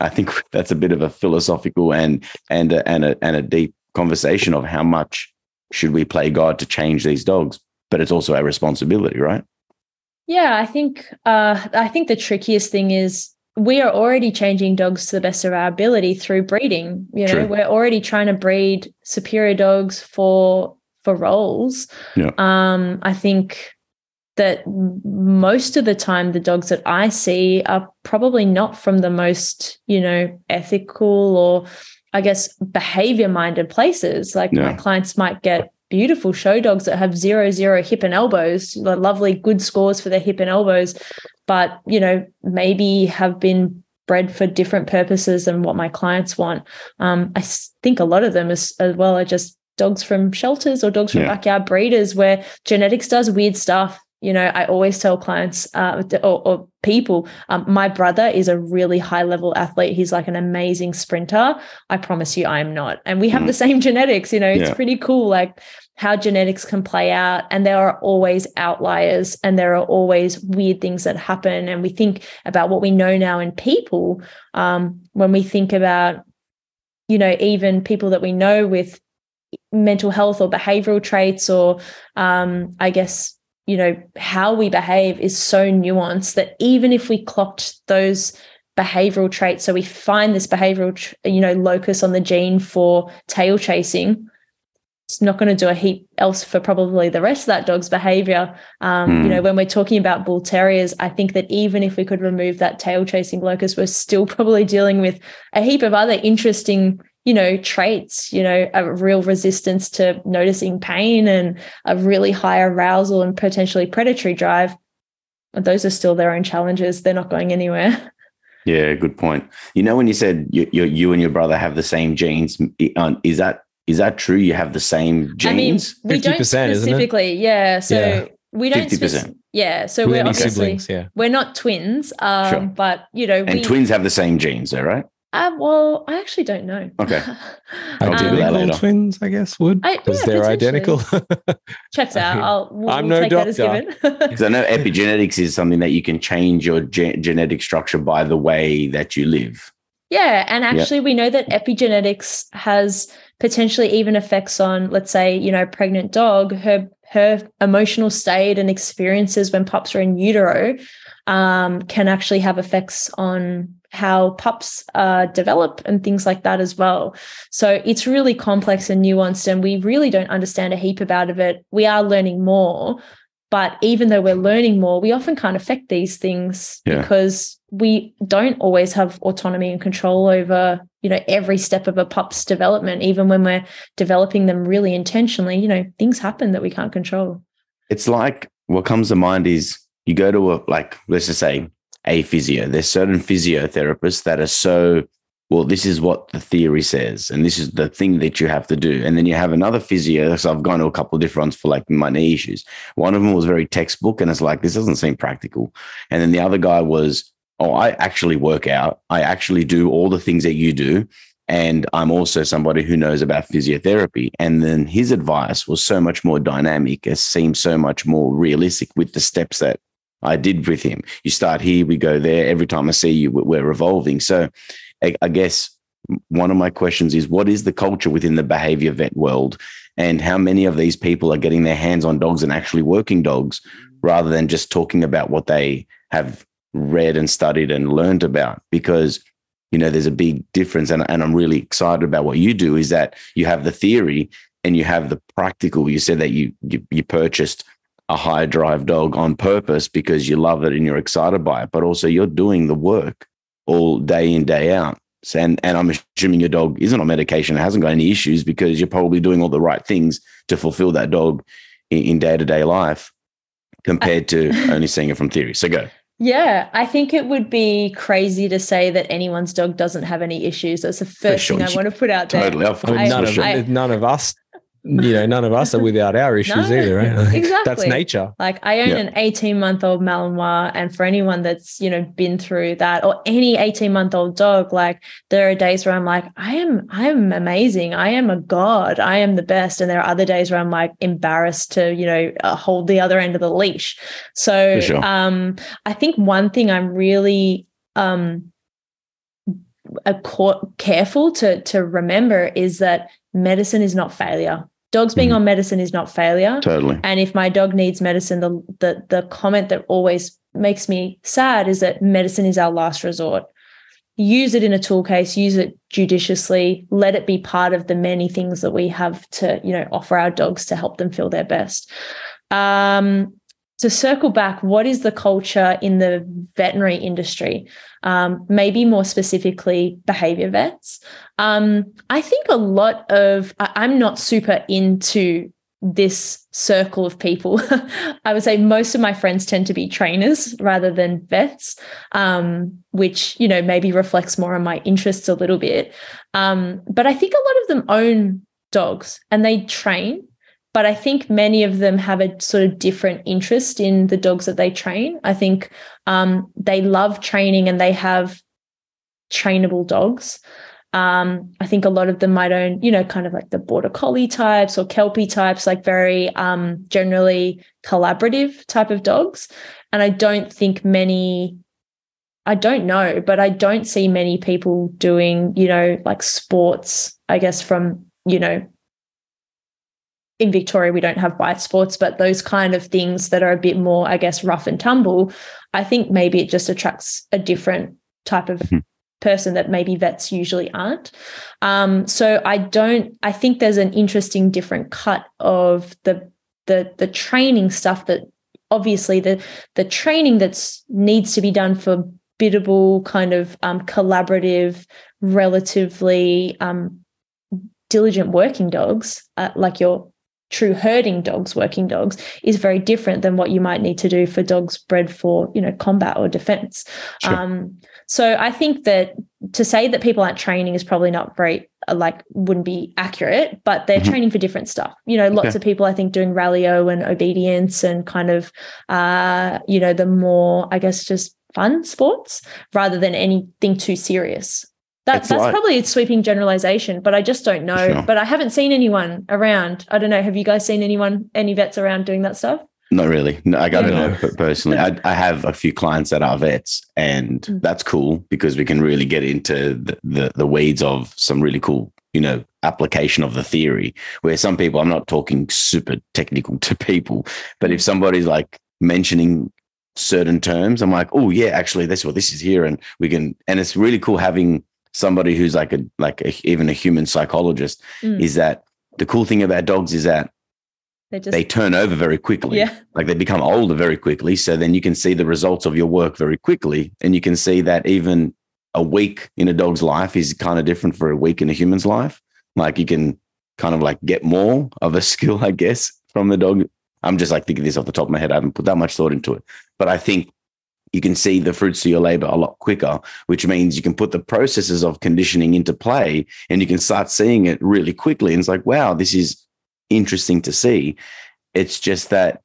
I think *laughs* that's a bit of a philosophical and and a, and a, and a deep conversation of how much should we play God to change these dogs, but it's also our responsibility, right? Yeah, I think uh, I think the trickiest thing is we are already changing dogs to the best of our ability through breeding. You know, True. we're already trying to breed superior dogs for for roles. Yeah. Um, I think that most of the time the dogs that I see are probably not from the most, you know, ethical or I guess behavior minded places. Like yeah. my clients might get beautiful show dogs that have zero zero hip and elbows, lovely good scores for their hip and elbows, but you know, maybe have been bred for different purposes than what my clients want. Um, I think a lot of them as, as well are just dogs from shelters or dogs from yeah. backyard breeders where genetics does weird stuff you know, I always tell clients uh, or, or, people, um, my brother is a really high level athlete. He's like an amazing sprinter. I promise you, I am not. And we have mm. the same *laughs* genetics. You know, it's yeah. pretty cool, like how genetics can play out. And there are always outliers and there are always weird things that happen. And we think about what we know now in people um, when we think about, you know, even people that we know with mental health or behavioral traits or um, I guess you know how we behave is so nuanced that even if we clocked those behavioral traits so we find this behavioral you know locus on the gene for tail chasing it's not going to do a heap else for probably the rest of that dog's behavior um, mm. you know hmm. when we're talking about bull terriers i think that even if we could remove that tail chasing locus we're still *laughs* probably dealing with a heap of other interesting you know, traits, you know, a real resistance to noticing pain and a really high arousal and potentially predatory drive. Those are still their own challenges. They're not going anywhere. *laughs* Yeah, good point. You know, when you said you, you, you and your brother have the same genes, is that is that true? You have the same genes? I mean, we don't specifically, yeah. So yeah. we don't 50%. yeah. So we're obviously siblings, yeah. we're not twins, um, sure. but you know, and we, twins have the same genes, though, right? Um, well, I actually don't know. Okay. *laughs* identical um, twins, I guess, would because yeah, they're identical. *laughs* Checks out. I'll, we'll, I'm we'll no doctor. Because *laughs* I know epigenetics is something that you can change your ge- genetic structure by the way that you live. Yeah, and actually, yep. we know that epigenetics has potentially even effects on, let's say, you know, pregnant dog. Her her emotional state and experiences when pups are in utero um, can actually have effects on how pups uh, develop and things like that as well. So it's really complex and nuanced, and we really don't understand a heap about of it. We are learning more, but even though we're learning more, we often can't affect these things yeah. because we don't always have autonomy and control over you know every step of a pup's development even when we're developing them really intentionally you know things happen that we can't control it's like what comes to mind is you go to a like let's just say a physio there's certain physiotherapists that are so well this is what the theory says and this is the thing that you have to do and then you have another physio so i've gone to a couple of different ones for like my knee issues one of them was very textbook and it's like this doesn't seem practical and then the other guy was oh, I actually work out. I actually do all the things that you do. And I'm also somebody who knows about physiotherapy. And then his advice was so much more dynamic. It seemed so much more realistic with the steps that I did with him. You start here, we go there. Every time I see you, we're revolving. So I, I guess one of my questions is what is the culture within the behavior vet world? And how many of these people are getting their hands on dogs and actually working dogs mm-hmm. rather than just talking about what they have read and studied and learned about because you know there's a big difference and, and i'm really excited about what you do is that you have the theory and you have the practical you said that you you, you purchased a high drive dog on purpose because you love it and you're excited by it but also you're doing the work all day in day out. And and i'm assuming your dog isn't on medication hasn't got any issues because you're probably doing all the right things to fulfill that dog in, in day-to-day life compared to *laughs* only seeing it from theory. So go. Yeah, I think it would be crazy to say that anyone's dog doesn't have any issues. That's the first sure. thing I want to put out there. Totally, I, none, of, I, none of us you know, none of us are without our *laughs* issues no, either, right? Like, exactly. That's nature. Like I own yeah. an 18 month old Malinois. And for anyone that's, you know, been through that or any 18 month old dog, like there are days where I'm like, I am, I am amazing. I am a God. I am the best. And there are other days where I'm like embarrassed to, you know, uh, hold the other end of the leash. So sure. um, I think one thing I'm really, um, a careful to to remember is that medicine is not failure. Dogs being mm. on medicine is not failure. Totally. And if my dog needs medicine, the, the the comment that always makes me sad is that medicine is our last resort. Use it in a tool case, use it judiciously, let it be part of the many things that we have to, you know, offer our dogs to help them feel their best. Um, to circle back, what is the culture in the veterinary industry? Um, maybe more specifically, behavior vets. Um, I think a lot of, I, am not super into this circle of people. *laughs* I would say most of my friends tend to be trainers rather than vets, um, which, you know, maybe reflects more on my interests a little bit. Um, but I think a lot of them own dogs and they train but I think many of them have a sort of different interest in the dogs that they train. I think um, they love training and they have trainable dogs. Um, I think a lot of them might own, you know, kind of like the border collie types or kelpie types, like very um, generally collaborative type of dogs. And I don't think many, I don't know, but I don't see many people doing, you know, like sports, I guess, from, you know, in Victoria, we don't have bite sports, but those kind of things that are a bit more, I guess, rough and tumble, I think maybe it just attracts a different type of mm-hmm. person that maybe vets usually aren't. Um, so I don't, I think there's an interesting different cut of the the the training stuff that obviously the the training that's needs to be done for biddable kind of um, collaborative, relatively um, diligent working dogs, uh, like your true herding dogs, working dogs, is very different than what you might need to do for dogs bred for, you know, combat or defense. Sure. Um, so I think that to say that people aren't training is probably not very uh, like wouldn't be accurate, but they're mm-hmm. training for different stuff. You know, lots of people I think doing rally-o and obedience and kind of uh, you know, the more I guess just fun sports rather than anything too serious. That, that's like, probably a sweeping generalization, but I just don't know. Sure. But I haven't seen anyone around. I don't know. Have you guys seen anyone, any vets around doing that stuff? Not really. No, I got to know personally. I, I, have a few clients that are vets, and mm. that's cool because we can really get into the, the, the weeds of some really cool you know, application of the theory. Where some people, I'm not talking super technical *laughs* to people, but if somebody's like mentioning certain terms, I'm like, oh yeah, actually, that's what this is here, and we can. And it's really cool having somebody who's like a like a, even a human psychologist. Mm. Is that the cool thing about dogs is that they just they turn over very quickly. Yeah. Like they become older very quickly. So then you can see the results of your work very quickly. And you can see that even a week in a dog's life is kind of different for a week in a human's life. Like you can kind of like get more of a *laughs* skill, I guess, from the dog. I'm just like thinking this off the top of my head. I haven't put that much thought into it. But I think you can see the fruits of your labor a lot quicker, which means you can put the processes of conditioning into play and you can start seeing it really quickly. And it's like, wow, this is interesting to see. It's just that,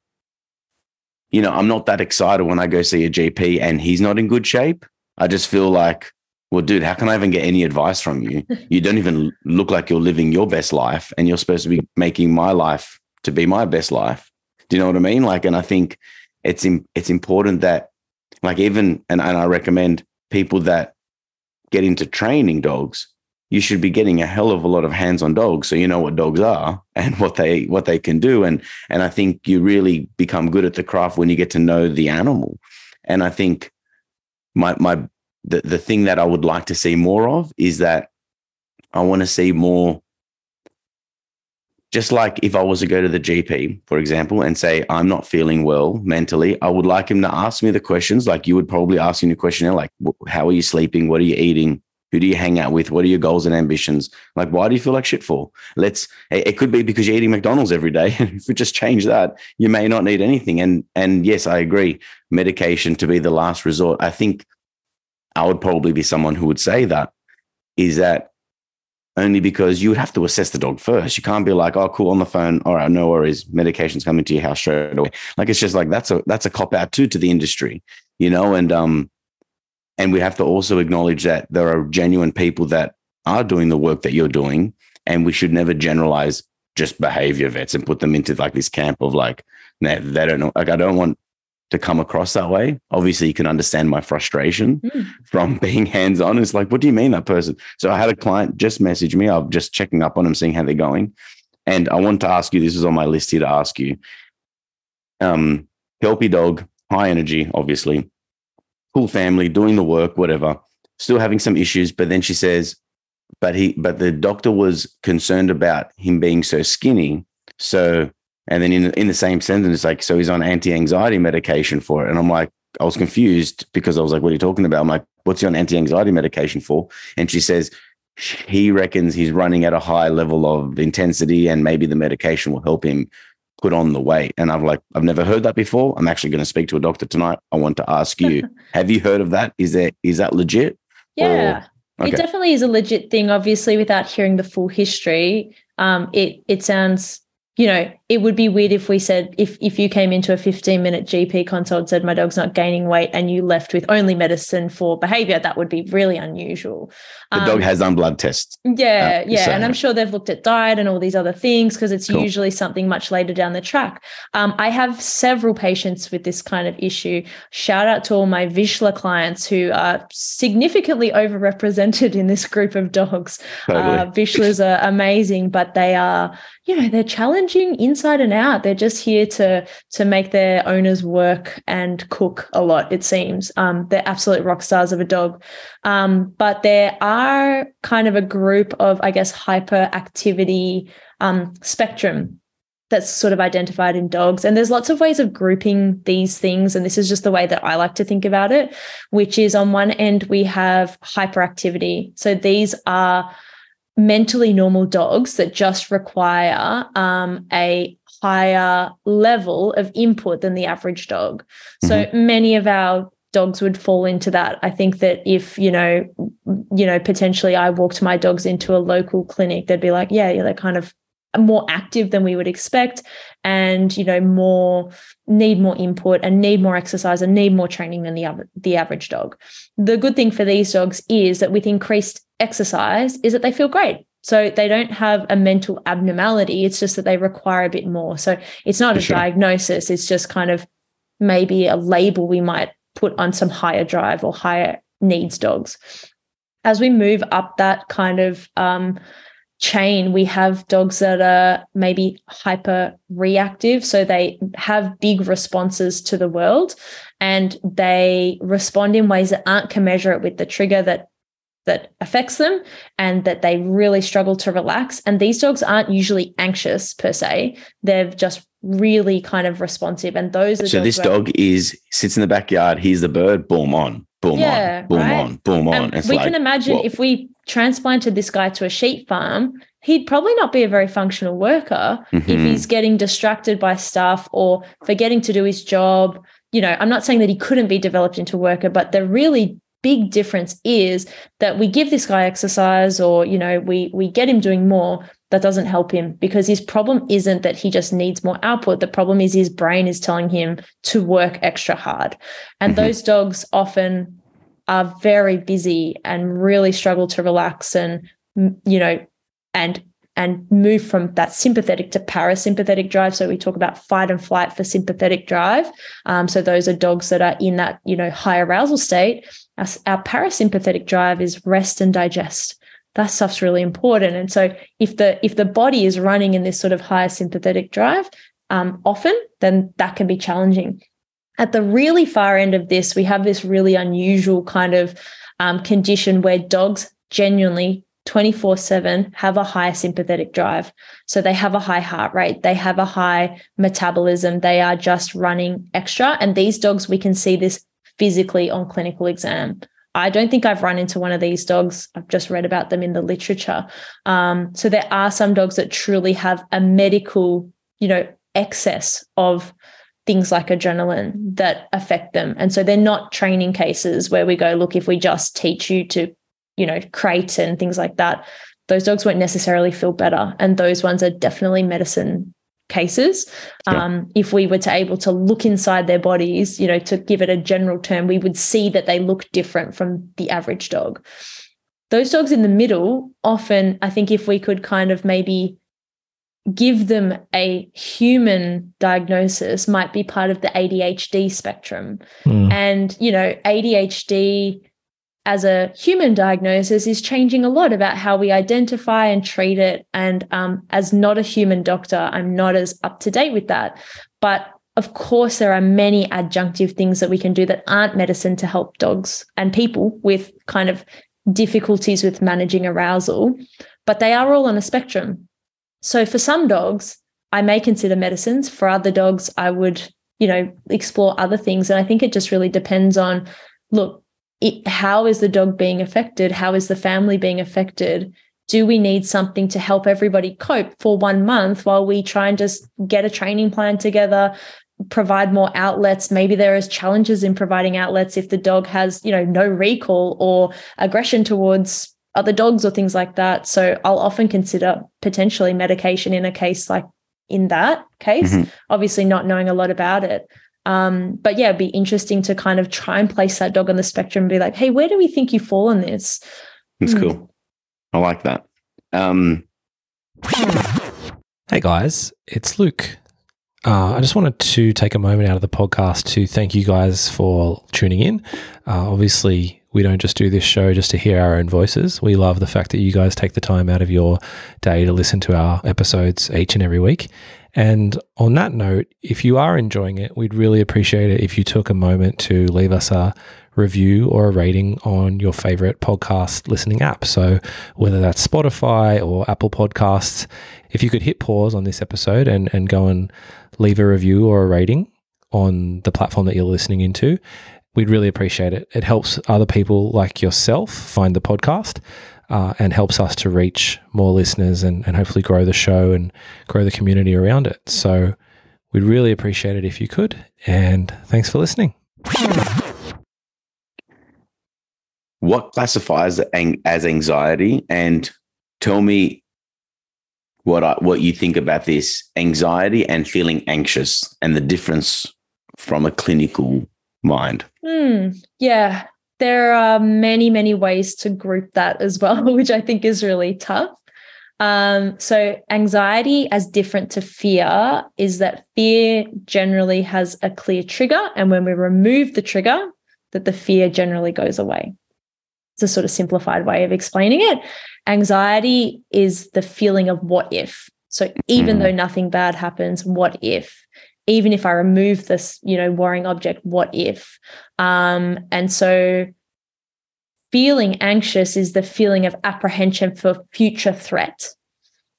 you know, I'm not that excited when I go see a GP and he's not in good shape. I just feel like, well, dude, how can I even get any advice from you? *laughs* You don't even look like you're living your best life and you're supposed to be making my life to be my best life. Do you know what I mean? Like, and I think it's it's important that like even and, and I recommend people that get into training dogs, you should be getting a hell of a lot of hands on dogs so you know what dogs are *laughs* and what they what they can do and and I think you really become good at the craft when you get to know the animal. And I think my my the, the thing that I would like to see more of is that I want to see more just like if I was to go to the GP, for example, and say, I'm not feeling well mentally, I would like him to ask me the questions like you would probably ask in your questionnaire, like, how are you sleeping? What are you eating? Who do you hang out with? What are your goals and ambitions? Like, why do you feel like shit for? Let's, it could be because you're eating McDonald's every day. *laughs* If we just change that, you may not need anything. And, and yes, I agree. Medication to be the last resort. I think I would probably be someone who would say that is that only because you would have to assess the dog first. You can't be like, oh, cool, on the phone. All right, no worries. Medication's coming to your house straight away. Like it's just like that's a that's a cop out too to the industry, you know. And um, and we have to also acknowledge that there are genuine people that are doing the work that you're doing, and we should never generalize just behavior vets and put them into like this camp of like, nah, they don't know. Like I don't want to come across that way. Obviously, you can understand my frustration mm. from *laughs* being hands on. It's like, what do you mean that person? So I had a client just message me. I'm just checking up on them, seeing how they're going. And I want to ask you, this is on my list here to ask you. Um, healthy dog, high energy, obviously, cool family, doing the work, whatever, still having some issues. But then she says, but he, but the doctor was concerned about him being so skinny. So and then in in the same sentence, it's like, so he's on anti anxiety medication for it. And I'm like, I was confused because I was like, what are you talking about? I'm like, what's he on anti anxiety medication for? And she says, he reckons he's running at a high level of intensity and maybe the medication will help him put on the weight. And I'm like, I've never heard that before. I'm actually going to speak to a doctor tonight. I want to ask you, *laughs* have you heard of that? Is that is that legit? Yeah. Or, okay. It definitely is a legit thing. Obviously, without hearing the full history, um, it it sounds you know, it would be weird if we said if if you came into a 15 minute GP consult and said my dog's not gaining weight and you left with only medicine for behavior, that would be really unusual. The um, dog has done blood tests. Yeah, uh, yeah, and I'm sure they've looked at diet and all these other things because it's cool. usually something much later down the track. Um, I have several patients with this kind of issue. Shout out to all my Vizsla clients who are significantly overrepresented in this group of dogs. Totally. Uh, Vizslas are amazing, but they are you know they're challenging inside and out they're just here to to make their owners work and cook a lot it seems um, they're absolute rock stars of a dog um, but there are kind of a group of i guess hyperactivity um, spectrum that's sort of identified in dogs. And there's lots of ways of grouping these things. And this is just the way that I like to think about it, which is on one end, we have hyperactivity. So these are mentally normal dogs that just require um, a higher level of input than the average dog. Mm-hmm. So many of our dogs would fall into that. I think that if, you know, you know, potentially I walked my dogs into a local clinic, they'd be like, yeah, yeah, they're kind of more active than we would expect and you know more need more input and need more exercise and need more training than the the average dog the good thing for these dogs is that with increased exercise is that they feel great. So they don't have a mental abnormality. It's just that they require a bit more. So it's not For a sure. diagnosis. It's just kind of maybe a label we might put on some higher drive or higher needs dogs. As we move up that kind of um, chain, we have dogs that are maybe hyper reactive. So they have big responses to the world and they respond in ways that aren't commensurate with the trigger that that affects them and that they really struggle to relax and these dogs aren't usually anxious per se they're just really kind of responsive and those are so this dog is sits in the backyard hears the bird boom on boom yeah, on boom right? on boom on we like, can imagine if we transplanted this guy to a sheep farm, he'd probably not be a very functional worker mm-hmm. if he's getting distracted by stuff or forgetting to do his job. You know, I'm not saying that he couldn't be developed into a worker, but they're really big difference is that we give this guy exercise or, you know, we we get him doing more, that doesn't help him because his problem isn't that he just needs more output. The problem is his brain is telling him to work extra hard. And mm-hmm. those dogs often are very busy and really struggle to relax and you know and and move from that sympathetic to parasympathetic drive. So we talk about fight and flight for sympathetic drive. Um, so those are dogs that are in that you know high arousal state. Our, our parasympathetic drive is rest and digest. That stuff's really important. And so if the if the body is running in this sort of higher sympathetic drive um, often, then that can be challenging. At the really far end of this, we have this really unusual kind of um, condition where dogs genuinely 24 7 have a high sympathetic drive. So they have a high heart rate, they have a high metabolism, they are just running extra. And these dogs, we can see this physically on clinical exam. I don't think I've run into one of these dogs. I've just read about them in the literature. Um, so there are some dogs that truly have a medical, you know, excess of things like adrenaline that affect them. And so they're not training cases where we go, look, if we just teach you to, you know, crate and things like that, those dogs won't necessarily feel better. And those ones are definitely medicine cases. Yeah. Um, if we were to able to look inside their bodies, you know, to give it a general term, we would see that they look different from the average dog. Those dogs in the middle, often, I think if we could kind of maybe give them a human diagnosis might be part of the ADHD spectrum. Mm. And, you know, ADHD as a human diagnosis is changing a lot about how we identify and treat it. And um, as not a human doctor, I'm not as up to date with that. But of course, there are many adjunctive things that we can do that aren't medicine to help dogs and people with kind of difficulties with managing arousal, but they are all on a spectrum. So for some dogs, I may consider medicines. For other dogs, I would, you know, explore other things. And I think it just really depends on look, it, how is the dog being affected? How is the family being affected? Do we need something to help everybody cope for one month while we try and just get a training plan together, provide more outlets? Maybe there is challenges in providing outlets if the dog has, you know, no recall or aggression towards other dogs or things like that. So I'll often consider potentially medication in a case like in that case, mm-hmm. obviously not knowing a lot about it. Um, but yeah, it'd be interesting to kind of try and place that dog on the spectrum and be like, hey, where do we think you fall on this? That's mm. cool. I like that. Um... Hey guys, it's Luke. Uh, I just wanted to take a moment out of the podcast to thank you guys for tuning in. Uh, obviously, we don't just do this show just to hear our own voices. We love the fact that you guys take the time out of your day to listen to our episodes each and every week. And on that note, if you are enjoying it, we'd really appreciate it if you took a moment to leave us a review or a rating on your favorite podcast listening app. So, whether that's Spotify or Apple Podcasts, if you could hit pause on this episode and, and go and leave a review or a rating on the platform that you're listening into, we'd really appreciate it. It helps other people like yourself find the podcast uh, and helps us to reach more listeners and, and hopefully grow the show and grow the community around it. So we'd really appreciate it if you could. And thanks for listening. What classifies as anxiety? And tell me what I, what you think about this anxiety and feeling anxious and the difference from a clinical mind? Hmm. yeah, there are many, many ways to group that as well, *laughs* which I think is really tough. Um, so, anxiety, as different to fear, is that fear generally has a clear trigger. And when we remove the trigger, that the fear generally goes away. it's a sort of simplified way of explaining it. Anxiety is the feeling of what if. So even mm. though nothing bad happens, what if? Even if I remove this, you know, worrying object, what if? Um, and so feeling anxious is the feeling of apprehension for future threat.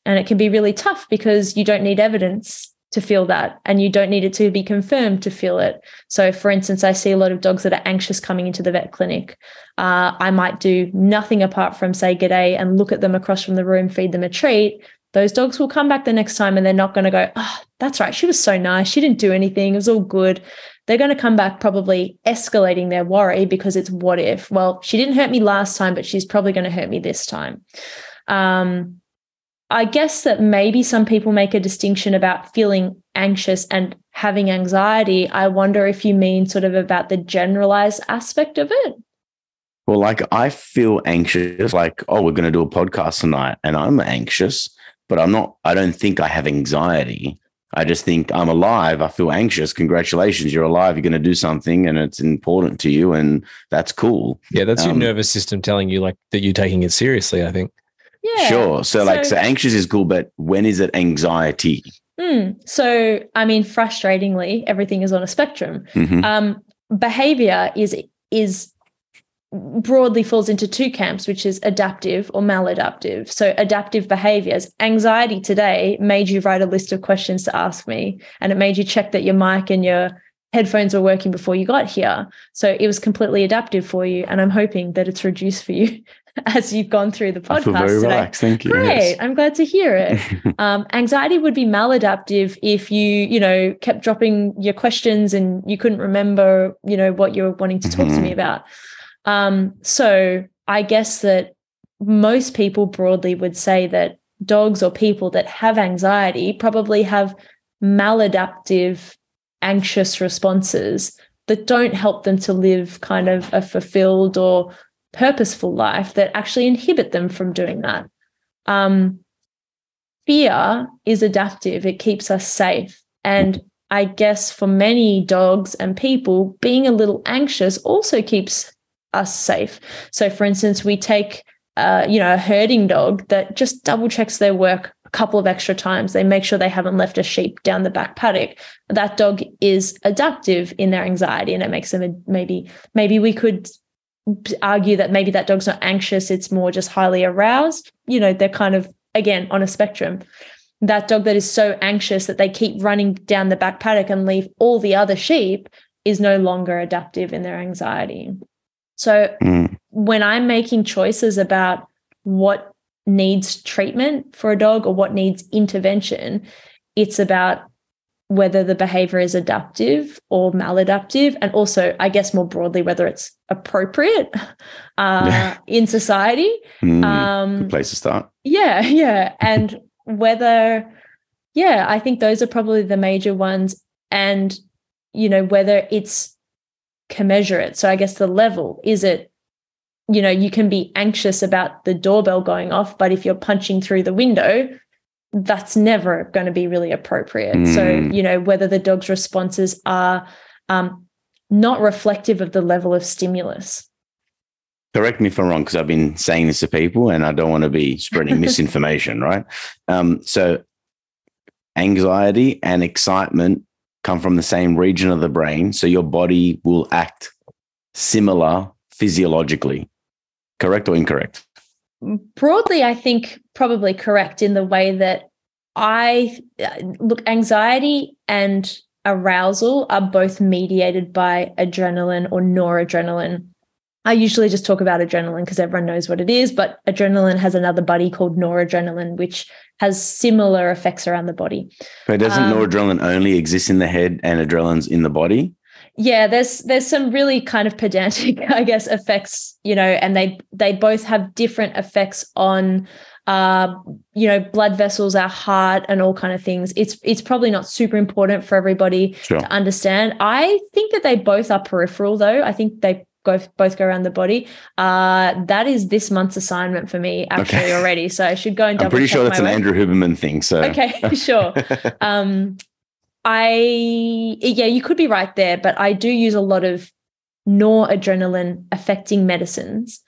And it can be really tough because you don't need evidence to feel that and you don't need it to be confirmed to feel it so for instance i see a lot of dogs that are anxious coming into the vet clinic uh, i might do nothing apart from say g'day and look at them across from the room feed them a treat those dogs will come back the next time and they're not going to go oh that's right she was so nice she didn't do anything it was all good they're going to come back probably escalating their worry because it's what if well she didn't hurt me last time but she's probably going to hurt me this time um, I guess that maybe some people make a distinction about feeling anxious and having anxiety. I wonder if you mean sort of about the generalized aspect of it. Well, like I feel anxious, like, oh, we're going to do a podcast tonight, and I'm anxious, but I'm not, I don't think I have anxiety. I just think I'm alive. I feel anxious. Congratulations, you're alive. You're going to do something and it's important to you, and that's cool. Yeah, that's um, your nervous system telling you like that you're taking it seriously, I think. Yeah. Sure. So, so, like, so anxious is cool, but when is it anxiety? Mm, so, I mean, frustratingly, everything is on a spectrum. Mm-hmm. Um, behavior is is broadly falls into two camps, which is adaptive or maladaptive. So, adaptive behaviors. Anxiety today made you write a list of questions to ask me, and it made you check that your mic and your headphones were working before you got here. So it was completely adaptive for you. And I'm hoping that it's reduced for you *laughs* as you've gone through the podcast. I feel very today. relaxed. Thank you. Great. Yes. I'm glad to hear it. *laughs* um, anxiety would be maladaptive if you, you know, kept dropping your questions and you couldn't remember, you know, what you're wanting to talk mm-hmm. to me mm-hmm. about. Um, so I guess that most people broadly would say that dogs or people that have anxiety probably have maladaptive anxious responses that don't help them to live kind of a fulfilled or purposeful life that actually inhibit them from doing that. Um, fear is adaptive, it keeps us safe. And I guess for many dogs and people, being a little anxious also keeps us safe. So, for instance, we take uh, you know a herding dog that just double checks their work a couple of extra times. They make sure they haven't left a sheep down the back paddock. That dog is adaptive in their anxiety, and it makes them maybe maybe we could argue that maybe that dog's not anxious, it's more just highly aroused. You know, they're kind of, again, on a spectrum. That dog that is so anxious that they keep running down the back paddock and leave all the other sheep is no longer adaptive in their anxiety. So mm. when I'm making choices about what needs treatment for a dog or what needs intervention, it's about whether the behavior is adaptive or maladaptive and also i guess more broadly whether it's appropriate *laughs* uh, in society. Mm, um good place to start. yeah *laughs* yeah. And whether yeah i think those are probably the major ones. And you know whether it's commensurate so i guess the level is it you know you can be anxious about the doorbell going off but if you're punching through the window that's never going to be really appropriate. Mm. So, you know, whether the dog's responses are um, not reflective of the level of stimulus. Correct me if I'm wrong, because I've been saying this to people and I don't want to be spreading *laughs* misinformation, right? Um, so, anxiety and excitement come from the same region of the brain. So, your body will act similar physiologically. Correct or incorrect? Mm, broadly, I think probably correct in the way that I look, anxiety and arousal are both mediated by adrenaline or noradrenaline. I usually just talk about adrenaline because everyone knows what it is, but adrenaline has another buddy called noradrenaline, which has similar effects around the body. But doesn't um, noradrenaline only exist in the head and adrenaline's in the body? yeah there's there's some really kind of pedantic *laughs* i guess effects you know and they they both have different effects on uh you know blood vessels our heart and all kind of things it's it's probably not super important for everybody sure. to understand i think that they both are peripheral though i think they both both go around the body. Uh, that is this month's assignment for me actually okay. already. So I should go and. Double. I'm pretty sure that's an Andrew Huberman thing. So okay, *laughs* sure. *laughs* um, I, yeah, you could be right there, but I do use a lot of noradrenaline affecting medicines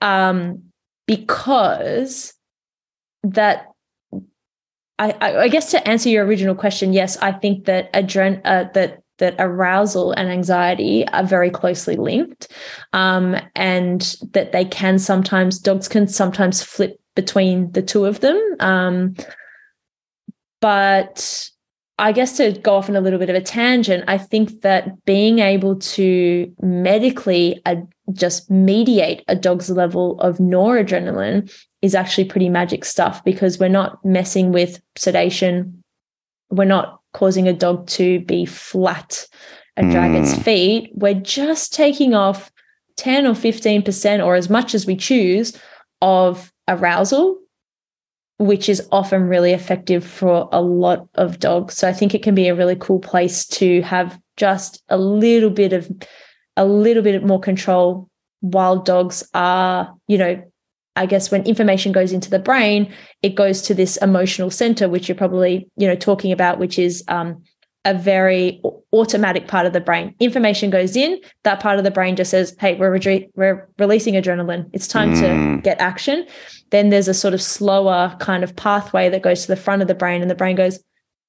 um, because that I, I, guess to answer your original question, yes, I think that adren- uh, that that arousal and anxiety are very closely linked, um, and that they can sometimes dogs can sometimes flip between the two of them. Um, but I guess to go off on a little bit of a tangent, I think that being able to medically just mediate a dog's level of noradrenaline is actually pretty magic stuff because we're not messing with sedation. We're not causing a dog to be flat and drag mm. its hmm. feet. We're just taking off 10 or 15% or as much as we choose of arousal, which is often really effective for a lot of dogs. So I think it can be a really cool place to have just a little bit of a little bit more control while dogs are, you know, I guess when information goes into the brain, it goes to this emotional center, which you're probably, you know, talking about, which is um, a very automatic part of the brain. Information goes in, that part of the brain just says, "Hey, we're re- we're releasing adrenaline. It's time mm. to get action." Then there's a sort of slower kind of pathway that goes to the front of the brain, and the brain goes,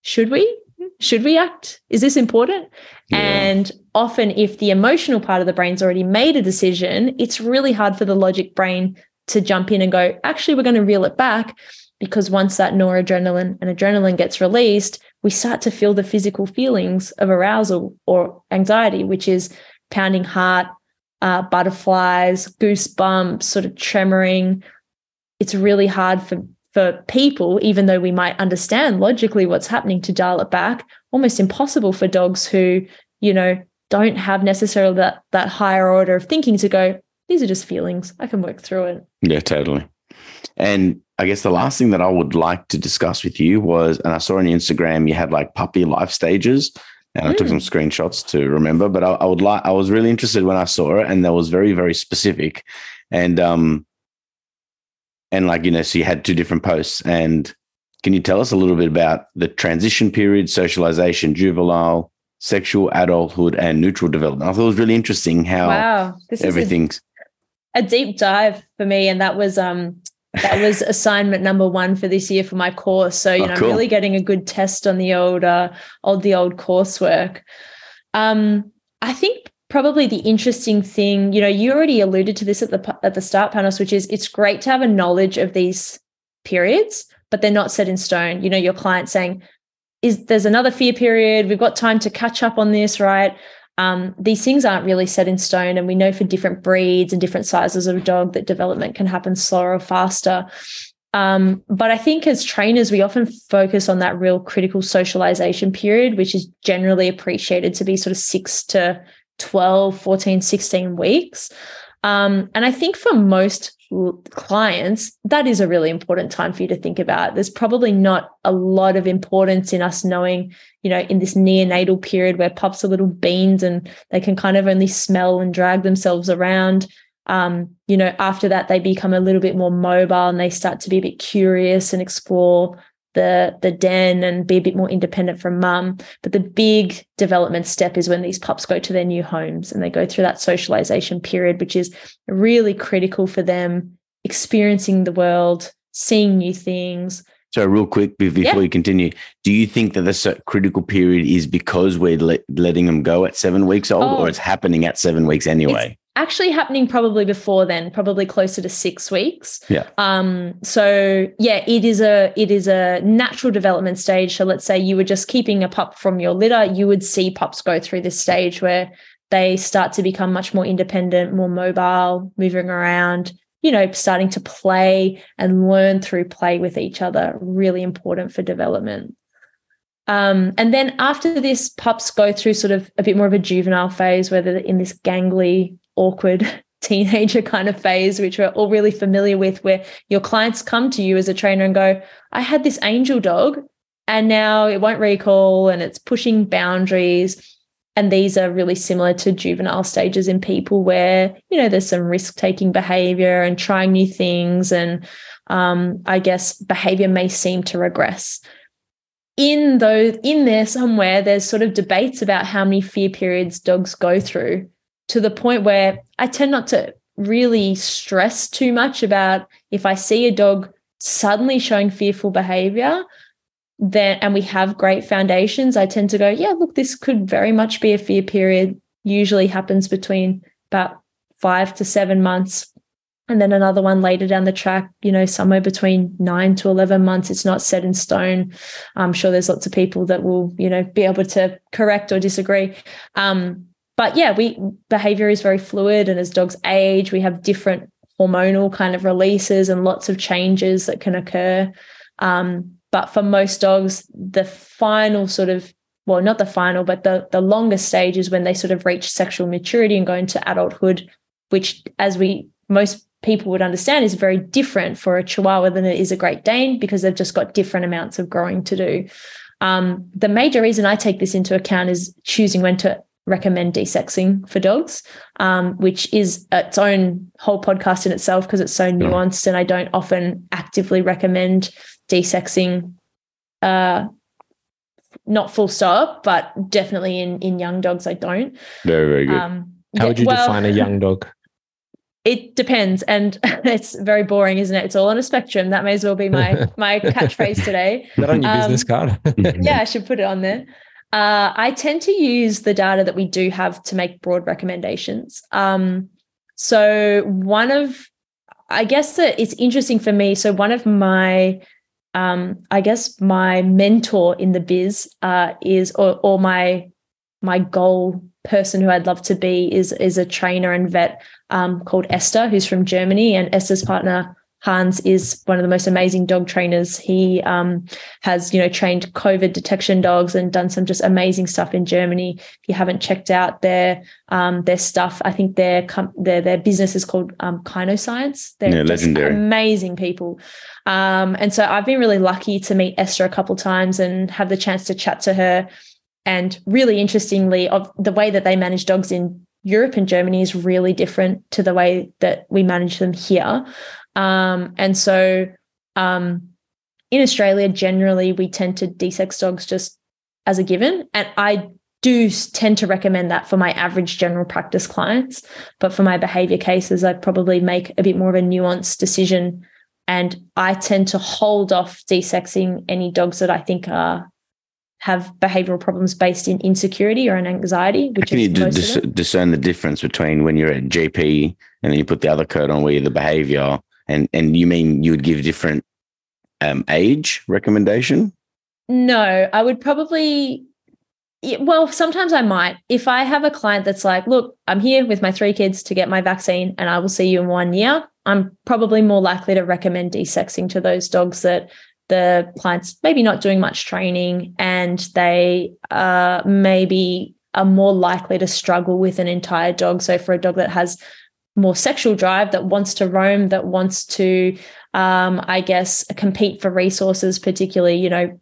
"Should we? Should we act? Is this important?" Yeah. And often, if the emotional part of the brain's already made a decision, it's really hard for the logic brain to jump in and go, actually, we're going to reel it back because once that noradrenaline and adrenaline gets released, we start to feel the physical feelings of arousal or anxiety, which is pounding heart, uh, butterflies, goosebumps, sort of tremoring. It's really hard for for people, even though we might understand logically what's happening, to dial it back. Almost impossible for dogs who, you know, don't have necessarily that that higher order of thinking to go, these are just feelings. I can work through it. Yeah, totally. And I guess the last thing that I would like to discuss with you was, and I saw on Instagram you had like puppy life stages, and mm. I took some mm. screenshots to remember. But I, I would like, I was really interested when I saw it, and that was very, very specific, and um, and like you know, so you had two different posts, and can you tell us a little bit about the transition period, socialization, juvenile, sexual, adulthood, and neutral development? I thought it was really interesting how wow, this everything's a deep dive for me, and that was um that was *laughs* assignment number one for this year for my course. So you oh, know, cool. I'm really getting a good test on the old uh, old the old coursework. Um, I think probably the interesting thing, you know, you already alluded to this at the at the start, Panos, which is it's great to have a knowledge of these periods, but they're not set in stone. You know, your client saying, "Is there's another fear period? We've got time to catch up on this, right?" Um, these things aren't really set in stone. And we know for different breeds and different sizes of dog that development can happen slower or faster. Um, but I think as trainers, we often focus on that real critical socialization period, which is generally appreciated to be sort of six to 12, 14, 16 weeks. Um, and I think for most clients, that is a really important time for you to think about. There's probably not a lot of importance in us knowing, you know, in this neonatal period where pups are little beans and they can kind of only smell and drag themselves around. Um, you know, after that, they become a little bit more mobile and they start to be a bit curious and explore the the den and be a bit more independent from mum. But the big development step is when these pups go to their new homes and they go through that socialization period, which is really critical for them experiencing the world, seeing new things. So, real quick before yeah. you continue, do you think that this critical period is because we're let, letting them go at seven weeks old, oh, or it's happening at seven weeks anyway? Actually happening probably before then probably closer to six weeks. Yeah. Um so yeah it is a it is a natural development stage. So let's say you were just keeping a pup from your litter you would see pups go through this stage where they start to become much more independent more mobile moving around you know starting to play and learn through play with each other. Really important for development. Um, and then after this, pups go through sort of a bit more of a juvenile phase where they're in this gangly awkward *laughs* teenager kind of phase, which we're all really familiar with, where your clients come to you as a trainer and go, I had this angel dog and now it won't recall and it's pushing boundaries. And these are really similar to juvenile stages in people where, you know, there's some risk taking behavior and trying new things. And um, I guess behavior may seem to regress. In those, in there somewhere, there's sort of debates about how many fear periods dogs go through to the point where I tend not to really stress too much about if I see a dog suddenly showing fearful behavior, then and we have great foundations, I tend to go, yeah, look, this could very much be a fear period. Usually happens between about five to seven months. And then another one later down the track, you know, somewhere between nine to 11 months. It's not set in stone. I'm sure there's lots of people that will, you know, be able to correct or disagree. Um, but yeah, we behavior is very fluid, and as dogs age, we have different hormonal kind of releases and lots of changes that can occur. Um, but for most dogs, the final sort of well, not the final, but the the longest stage is when they sort of reach sexual maturity and go into adulthood, which, as we most people would understand, is very different for a Chihuahua than it is a Great Dane because they've just got different amounts of growing to do. Um, the major reason I take this into account is choosing when to recommend desexing for dogs, um, which is its own whole podcast in itself because it's so nuanced. And I don't often actively recommend desexing, uh, not full stop, but definitely in in young dogs, I don't. Very very good. Um, How would you well, define a young dog? *laughs* It depends, and *laughs* it's very boring, isn't it? It's all on a spectrum. That may as well be my *laughs* my catchphrase today. That on your um, business card. yeah, I should put it on there. Uh, I tend to use the data that we do have to make broad recommendations. Um, so one of, I guess that it's interesting for me. So one of my, um, I guess my mentor in the biz uh, is, or, or my my goal person who I'd love to be is is a trainer and vet um, called Esther, who's from Germany, and Esther's partner Hans is one of the most amazing dog trainers. He um, has, you know, trained COVID detection dogs and done some just amazing stuff in Germany. If you haven't checked out their um, their stuff, I think their com- their their business is called um, Kynoscience. They're yeah, legendary, amazing people. Um, and so I've been really lucky to meet Esther a couple times and have the chance to chat to her. And really interestingly, of the way that they manage dogs in Europe and Germany is really different to the way that we manage them here. Um, and so um, in Australia, generally, we tend to desex dogs just as a given. And I do tend to recommend that for my average general practice clients. But for my behavior cases, I probably make a bit more of a nuanced decision. And I tend to hold off desexing any dogs that I think are have behavioral problems based in insecurity or an anxiety. Which How can you dis- discern the difference between when you're at GP and then you put the other code on where you're the behavior and and you mean you would give different um, age recommendation? No, I would probably. Well, sometimes I might. If I have a client that's like, look, I'm here with my three kids to get my vaccine and I will see you in one year, I'm probably more likely to recommend desexing to those dogs that the client's maybe not doing much training and they uh, maybe are more likely to struggle with an entire dog. So for a dog that has more sexual drive that wants to roam, that wants to, um, I guess, compete for resources, particularly, you know,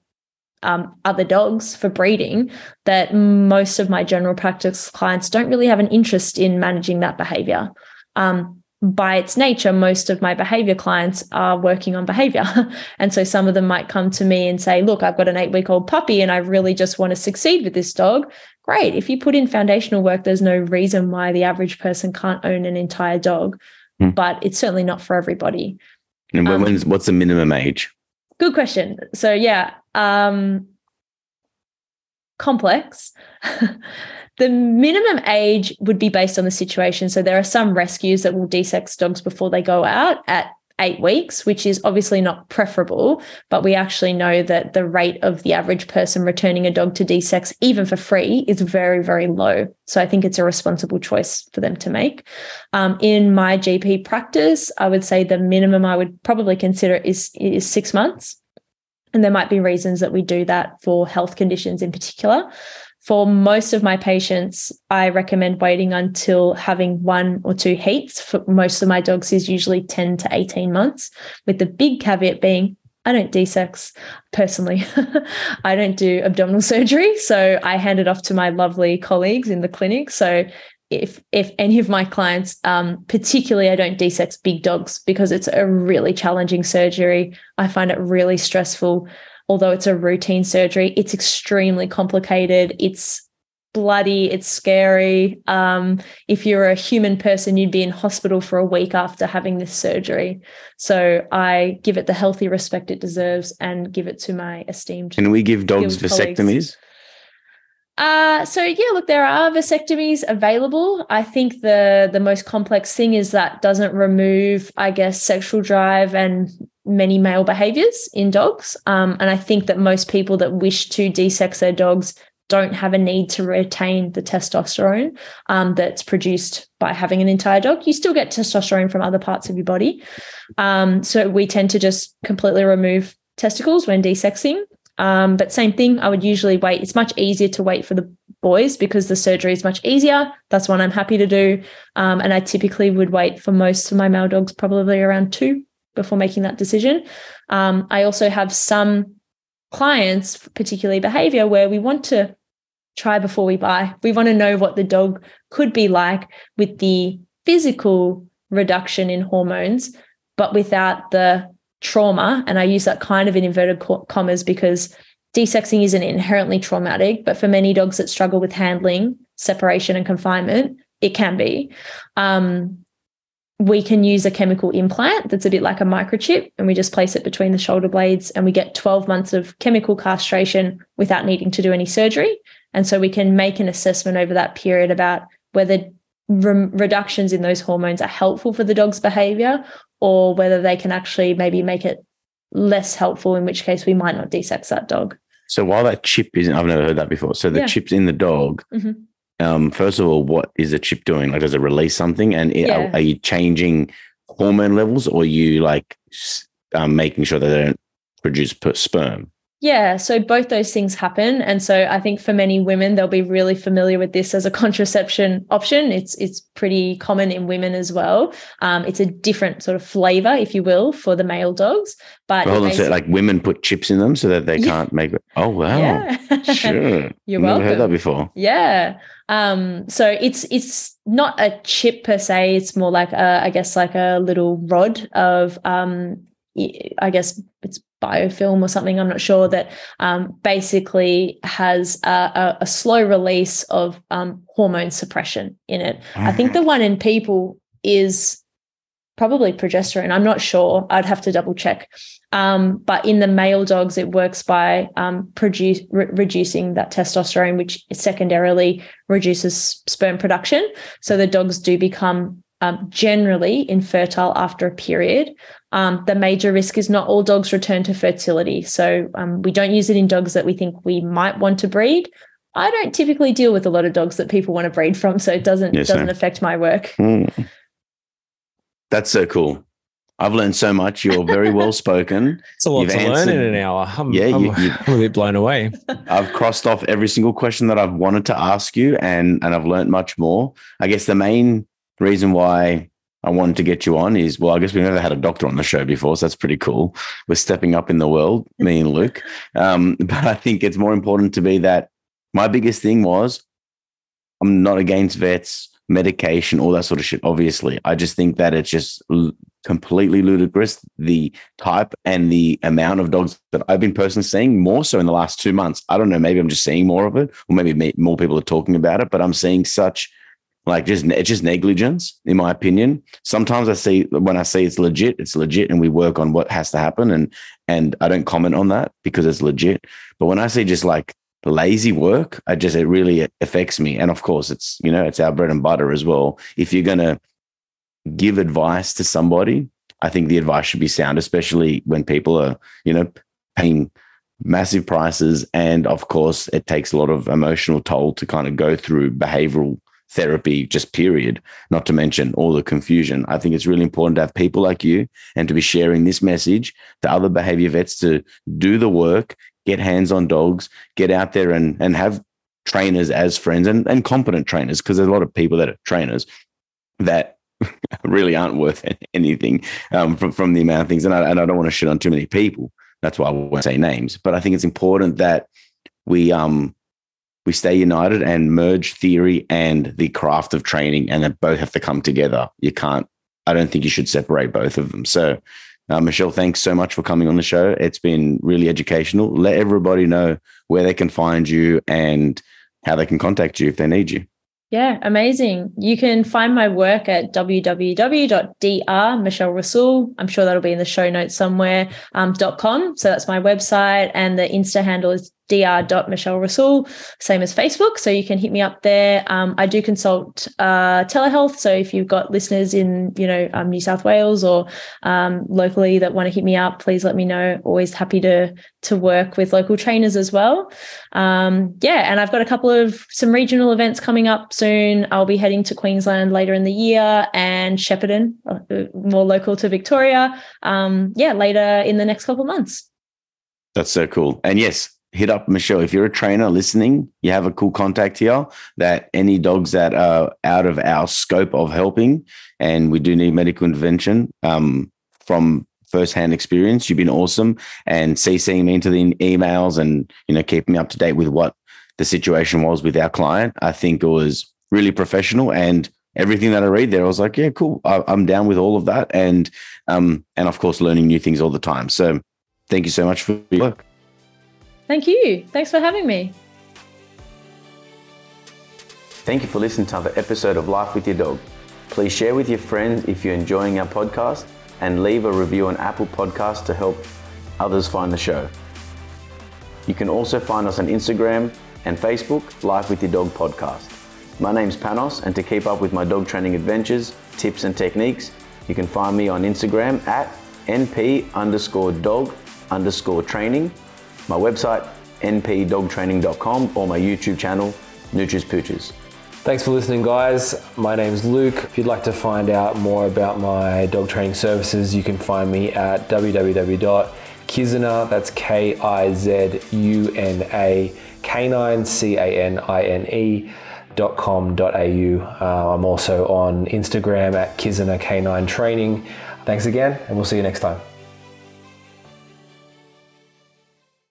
um, other dogs for breeding, that most of my general practice clients don't really have an interest in managing that behavior. Um, by its nature, most of my behavior clients are working on behavior. *laughs* and so some of them might come to me and say, Look, I've got an eight week old puppy and I really just want to succeed with this dog great. If you put in foundational work, there's no reason why the average person can't own an entire dog, mm. but it's certainly not for everybody. And when, um, what's the minimum age? Good question. So yeah, um, complex. *laughs* the minimum age would be based on the situation. So there are some rescues that will desex dogs before they go out at eight weeks, which is obviously not preferable, but we actually know that the rate of the average person returning a dog to desex, even for free, is very, very low. So I think it's a responsible choice for them to make. Um, in my GP practice, I would say the minimum I would probably consider is, is six months. And there might be reasons that we do that for health conditions in particular. For most of my patients, I recommend waiting until having one or two heats. For most of my dogs is usually 10 to 18 months, with the big caveat being I don't desex personally. *laughs* I don't do abdominal *laughs* surgery. So I hand it off to my lovely colleagues in the clinic. So if if any of my clients, um, particularly I don't desex big dogs because it's a really challenging surgery. I find it really stressful although it's a routine surgery, it's extremely complicated. It's bloody, it's scary. Um, if you're a human person, you'd be in hospital for a week after having this surgery. So I give it the healthy respect it deserves and give it to my esteemed. Can we give dogs vasectomies? Uh, so yeah, look, there are vasectomies available. I think the the most complex thing is that doesn't remove, I guess, sexual drive and many male behaviors in dogs. Um, and I think that most people that wish to desex their dogs don't have a need to retain the testosterone um, that's produced by having an entire dog. You still get testosterone from other parts of your body. Um, so we tend to just completely remove testicles when desexing. Um, but same thing, I would usually wait. It's much easier to wait for the boys because the surgery is much easier. That's one I'm happy to do. Um, and I typically would wait for most of my male dogs probably around two before making that decision. Um, I also have some clients, particularly behavior, where we want to try before we buy. We want to know what the dog could be like with the physical reduction in hormones, but without the trauma. And I use that kind of in inverted commas because desexing isn't inherently traumatic, but for many dogs that struggle with handling, separation, and confinement, it can be. Um, we can use a chemical implant that's a bit like a microchip, and we just place it between the shoulder blades, and we get 12 months of chemical castration without needing to do any surgery. And so we can make an assessment over that period about whether re- reductions in those hormones are helpful for the dog's behavior or whether they can actually maybe make it less helpful, in which case we might not desex that dog. So while that chip is, I've never heard that before. So the yeah. chip's in the dog. Mm-hmm. Um, first of all, what is the chip doing? Like, does it release something? And it, yeah. are, are, you changing hormone levels, or you like um, making sure that they don't produce sperm? Yeah, so both those things happen, and so I think for many women they'll be really familiar with this as a contraception option. It's it's pretty common in women as well. Um, it's a different sort of flavor, if you will, for the male dogs. But well, hold on, so like women put chips in them so that they yeah. can't make it. Oh wow, yeah. *laughs* sure. *laughs* You're Never welcome. heard that before. Yeah. Um, so it's it's not a chip per se. It's more like a, I guess like a little rod of um, I guess it's biofilm or something, I'm not sure, that um, basically has a, a, a, slow release of um, hormone suppression in it. I think the one in people is probably progesterone. I'm not sure. I'd have to double check. Um, but in the male dogs, it works by um, produce, re- reducing that testosterone, which secondarily reduces sperm production. So the dogs do become um, generally infertile after a period. Um, the major risk is not all dogs return to fertility. So um, we don't use it in dogs that we think we might want to breed. I don't typically deal with a lot of dogs that people want to breed from, so it doesn't yes, doesn't affect my work. Mm. That's so cool. I've learned so much. You're very well spoken. it's a lot You've to answered, learn in an hour. I'm, yeah, I'm, you, you, I'm *laughs* a bit blown away. I've crossed off every single question that I've wanted to ask you, and and I've learned much more. I guess the main reason why I wanted to get you on is well, I guess we've never had a doctor on the show before, so that's pretty cool. We're stepping up in the world, me and Luke. *laughs* Um, but I think it's more important to be that my biggest thing was I'm not against vets, medication, all that sort of shit. Obviously, I just think that it's just l- completely ludicrous the type and the amount of dogs that I've been personally seeing more so in the last two months. I don't know, maybe I'm just seeing more of it, or maybe more people are talking about it, but I'm seeing such like just it's just negligence, in my opinion. Sometimes I see when I see it's legit, it's legit, and we work on what has to happen, and and I don't comment on that because it's legit. But when I see just like lazy work, I just it really affects me. And of course, it's you know it's our bread and butter as well. If you're gonna give advice to somebody, I think the advice should be sound, especially when people are you know paying massive prices and of course it takes a lot of emotional toll to kind of go through behavioral therapy, just period, not to mention all the confusion. I think it's really important to have people like you and to be sharing this message to other behavior vets to do the work, get hands on dogs, get out there and, and have trainers as friends and, and competent trainers, because there's a lot of people that are trainers that *laughs* really aren't worth *laughs* anything um, from, from the amount of things. And I, and I don't want to shit on too many people. That's why I won't say names. But I think it's important that we um we stay united and merge theory and the craft of training, and they both have to come together. You can't. I don't think you should separate both of them. So, uh, Michelle, thanks so much for coming on the show. It's been really educational. Let everybody know where they can find you and how they can contact you if they need you. Yeah, amazing. You can find my work at www.drmichelleRassool. I'm sure that'll be in the show notes somewhere. Um, .com. So that's my website, and the Insta handle is dr.michelleRassool, same as Facebook. So you can hit me up there. Um, I do consult uh, telehealth. So if you've got listeners in, you know, um, New South Wales or um, locally that want to hit me up, please let me know. Always happy to to work with local trainers as well. Um, yeah, and I've got a couple of some regional events coming up soon. I'll be heading to Queensland later in the year and Shepparton, uh, more local to Victoria. Um, yeah, later in the next couple of months. That's so cool. And yes, hit up Michelle. If you're a trainer listening, you have a cool contact here that any dogs that are out of our scope of helping and we do need medical intervention um, from firsthand experience, you've been awesome and CCing me into the emails and, you know, keeping me up to date with what the situation was with our client. I think it was really professional and everything that I read there, I was like, yeah, cool. I, am down with all of that. And, um, and of course, learning new things all the time. So thank you so much for your work. Thank you. Thanks for having me. Thank you for listening to another episode of Life with Your Dog. Please share with your friends if you're enjoying our podcast and leave a review on Apple Podcasts to help others find the show. You can also find us on Instagram and Facebook, Life with Your Dog Podcast. My name's Panos, and to keep up with my dog training adventures, tips, and techniques, you can find me on Instagram at np underscore dog underscore training my website, npdogtraining.com, or my YouTube channel, Nutris Pooches. Thanks for listening, guys. My name's Luke. If you'd like to find out more about my dog training services, you can find me at www.kizuna, that's K I Z U N A, canine, C A N I N E. .com.au. Uh, I'm also on Instagram at Kizuna Canine Training. Thanks again, and we'll see you next time.